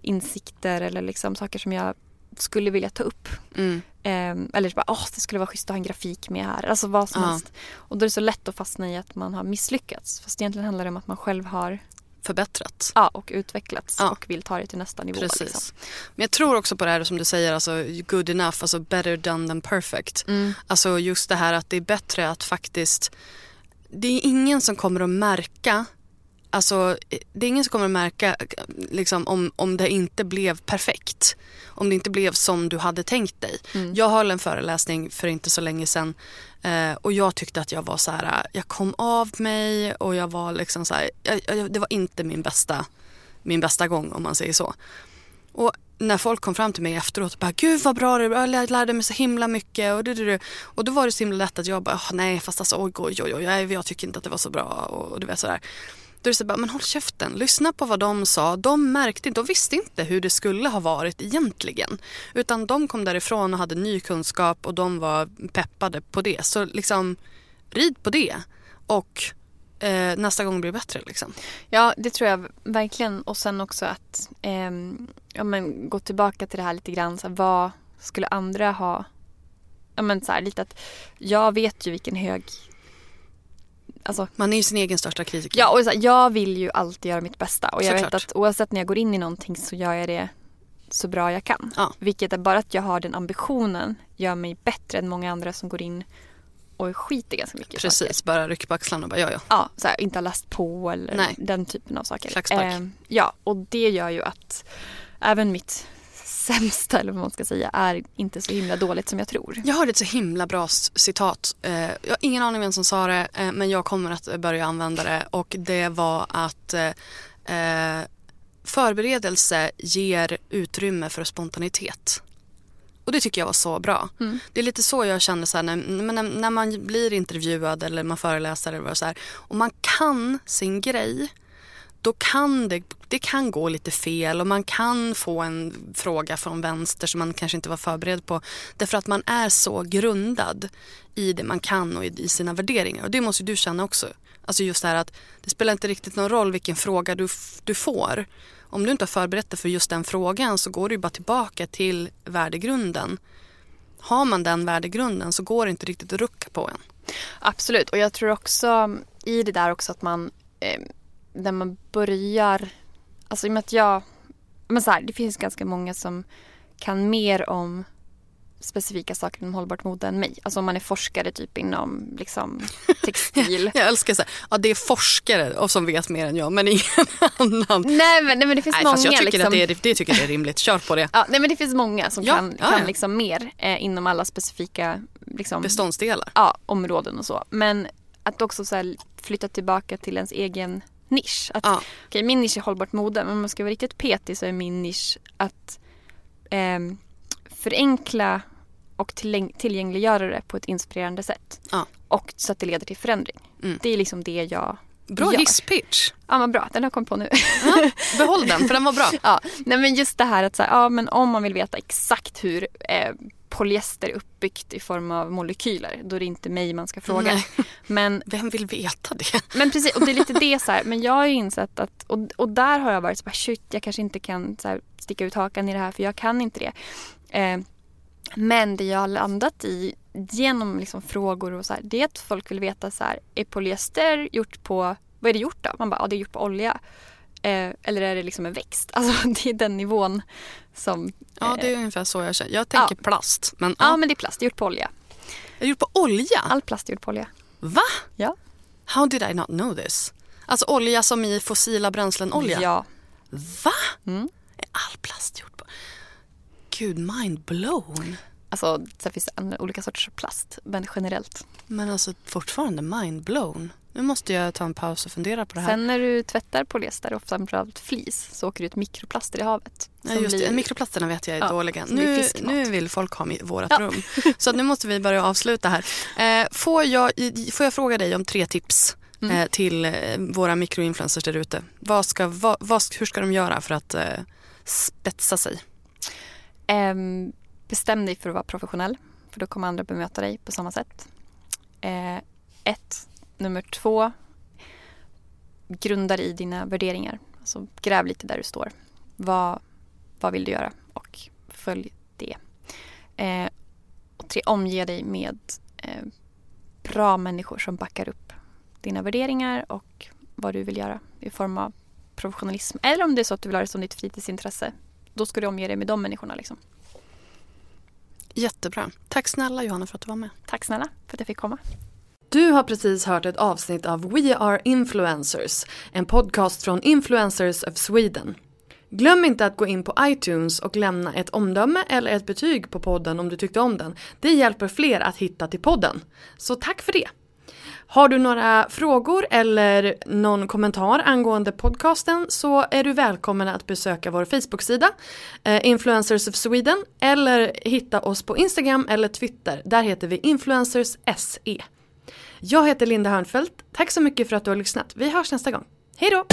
insikter eller liksom saker som jag skulle vilja ta upp. Mm. Ehm, eller bara, åh det skulle vara schysst att ha en grafik med här. Alltså vad som Ja. helst. Och då är det så lätt att fastna i att man har misslyckats. Fast egentligen handlar det om att man själv har Förbättrat. ja, och utvecklats Ja. och vill ta det till nästa nivå. Precis. Liksom. Men jag tror också på det här som du säger, alltså good enough, alltså better done than perfect. Mm. Alltså just det här att det är bättre att faktiskt, det är ingen som kommer att märka Alltså, det är ingen som kommer att märka liksom, om, om det inte blev perfekt. Om det inte blev som du hade tänkt dig. Mm. Jag höll en föreläsning för inte så länge sedan eh, och jag tyckte att jag var så här, jag kom av mig och jag var liksom så här, jag, jag, det var inte min bästa, min bästa gång om man säger så. Och när folk kom fram till mig efteråt och bara gud vad bra det var, jag lärde mig så himla mycket och, du, du, du. och då var det så himla lätt att jag bara "Åh, nej fast alltså oj oj oj, oj jag, jag tycker inte att det var så bra och, och du vet sådär. Då är det så bara, men håll käften, lyssna på vad de sa. De märkte inte, de visste inte hur det skulle ha varit egentligen. Utan de kom därifrån och hade ny kunskap och de var peppade på det. Så liksom, rid på det. Och eh, nästa gång blir bättre. Liksom. Ja, det tror jag verkligen. Och sen också att eh, ja, men gå tillbaka till det här lite grann. Så här, vad skulle andra ha? Ja, men så här, lite att jag vet ju vilken hög... Alltså, Man är ju sin egen största kritiker. ja, och så jag vill ju alltid göra mitt bästa. Och jag vet Såklart. att oavsett när jag går in i någonting så gör jag det så bra jag kan. Ja. Vilket är bara att jag har den ambitionen gör mig bättre än många andra som går in och skiter ganska mycket i saker. Precis, bara rycka på axlarna och bara ja ja. Ja, så här, inte har läst på eller Nej. den typen av saker. Klackspark. Eh, ja, och det gör ju att även mitt sämsta, eller vad man ska säga, är inte så himla dåligt som jag tror. Jag hörde ett så himla bra citat. Eh, jag har ingen aning vem som sa det eh, men jag kommer att börja använda det och det var att eh, förberedelse ger utrymme för spontanitet. Och det tycker jag var så bra. Det är lite så jag känner så här, när, när, när man blir intervjuad eller man föreläser eller vad så här, och man kan sin grej då kan det, det kan gå lite fel och man kan få en fråga från vänster som man kanske inte var förberedd på. Därför att man är så grundad i det man kan och i, i sina värderingar. Och det måste du känna också. Alltså just det här att det spelar inte riktigt någon roll vilken fråga du, du får. Om du inte har förberett dig för just den frågan så går du bara tillbaka till värdegrunden. Har man den värdegrunden så går det inte riktigt att rucka på en. Absolut, och jag tror också i det där också att man, eh, när man börjar, alltså i och med att jag, men så här, det finns ganska många som kan mer om specifika saker inom hållbart mode än mig. Alltså om man är forskare typ inom liksom textil. Jag älskar så här, ja det är forskare och som vet mer än jag men ingen annan. nej, men, nej men det finns Nej, många fast jag tycker liksom. att det, är, det tycker jag är rimligt. Kör på det. Ja, nej men det finns många som Ja, kan, ja, kan ja. liksom mer eh, inom alla specifika liksom, Beståndsdelar. ja, områden och så. Men att också så här, flytta tillbaka till ens egen nisch. Att, Ja. okej, min nisch är hållbart mode, men om man ska vara riktigt petig så är min nisch att ehm, förenkla och tilläng- tillgängliggöra det på ett inspirerande sätt. Ja. Och så att det leder till förändring. Mm. Det är liksom det jag Bra hisspitch. Ja, vad bra. Den har jag kommit på nu. Behåll den för den var bra. Ja, nej men just det här att så här, ja, men om man vill veta exakt hur eh, polyester är uppbyggt i form av molekyler, då är det inte mig man ska fråga. Nej. Men, Vem vill veta det? men precis, och det är lite det så här, men jag har ju insett att, och, och där har jag varit så här, shit, jag kanske inte kan så här, sticka ut hakan i det här för jag kan inte det. Eh, men det jag har landat i genom liksom frågor och så här, det är att folk vill veta så här, är polyester gjort på, vad är det gjort av? Man bara, ja det är gjort på olja. Eh, eller är det liksom en växt? Alltså det är den nivån som... Ja, det är ungefär så jag känner. Jag tänker plast. Men, Ja, ja. men det är plast, det är gjort på olja. Är det gjort på olja? All plast är gjort på olja. Va? Ja. How did I not know this? Alltså olja som i fossila bränslen olja? Ja. Va? Mm. Är all plast gjort på... Gud, mind blown. Alltså, sen finns det olika sorters plast, men generellt. Men alltså fortfarande mind blown. Nu måste jag ta en paus och fundera på det här. Sen när du tvättar polyester och framförallt flis så åker det ut mikroplaster i havet. Ja, just det. Mikroplasterna vet jag är Ja, dåliga. blir Nu, nu vill folk ha vårat Ja. rum. Så nu måste vi börja avsluta här. Eh, får, jag, får jag fråga dig om tre tips Mm. eh, till eh, våra mikroinfluencers där ute? Vad ska, vad, vad, hur ska de göra för att spetsa sig? Um, bestäm dig för att vara professionell, för då kommer andra bemöta dig på samma sätt. Uh, ett. Nummer två. Grunda dig i dina värderingar. Alltså, gräv lite där du står. Vad, vad vill du göra? Och följ det. Uh, och tre. Omge dig med uh, bra människor som backar upp dina värderingar och vad du vill göra i form av professionalism. Eller om det är så att du vill ha det som ditt fritidsintresse. Då ska du omge dig med de människorna. Liksom. Jättebra. Tack snälla Johanna för att du var med. Tack snälla för att jag fick komma. Du har precis hört ett avsnitt av We Are Influencers, en podcast från Influencers of Sweden. Glöm inte att gå in på iTunes och lämna ett omdöme eller ett betyg på podden om du tyckte om den. Det hjälper fler att hitta till podden. Så tack för det! Har du några frågor eller någon kommentar angående podcasten så är du välkommen att besöka vår Facebook-sida eh, Influencers of Sweden eller hitta oss på Instagram eller Twitter. Där heter vi Influencers SE. Jag heter Linda Hörnfeldt. Tack så mycket för att du har lyssnat. Vi hörs nästa gång. Hej då!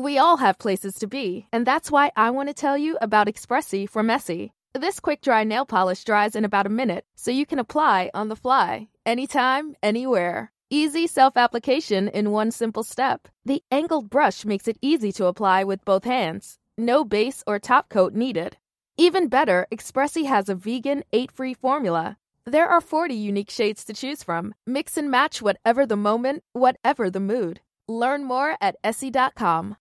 We all have places to be, and that's why I want to tell you about Expressi for Messy. This quick dry nail polish dries in about a minute, so you can apply on the fly, anytime, anywhere. Easy self application in one simple step. The angled brush makes it easy to apply with both hands. No base or top coat needed. Even better, Expressi has a vegan, eight free formula. There are 40 unique shades to choose from. Mix and match whatever the moment, whatever the mood. Learn more at Essie.com.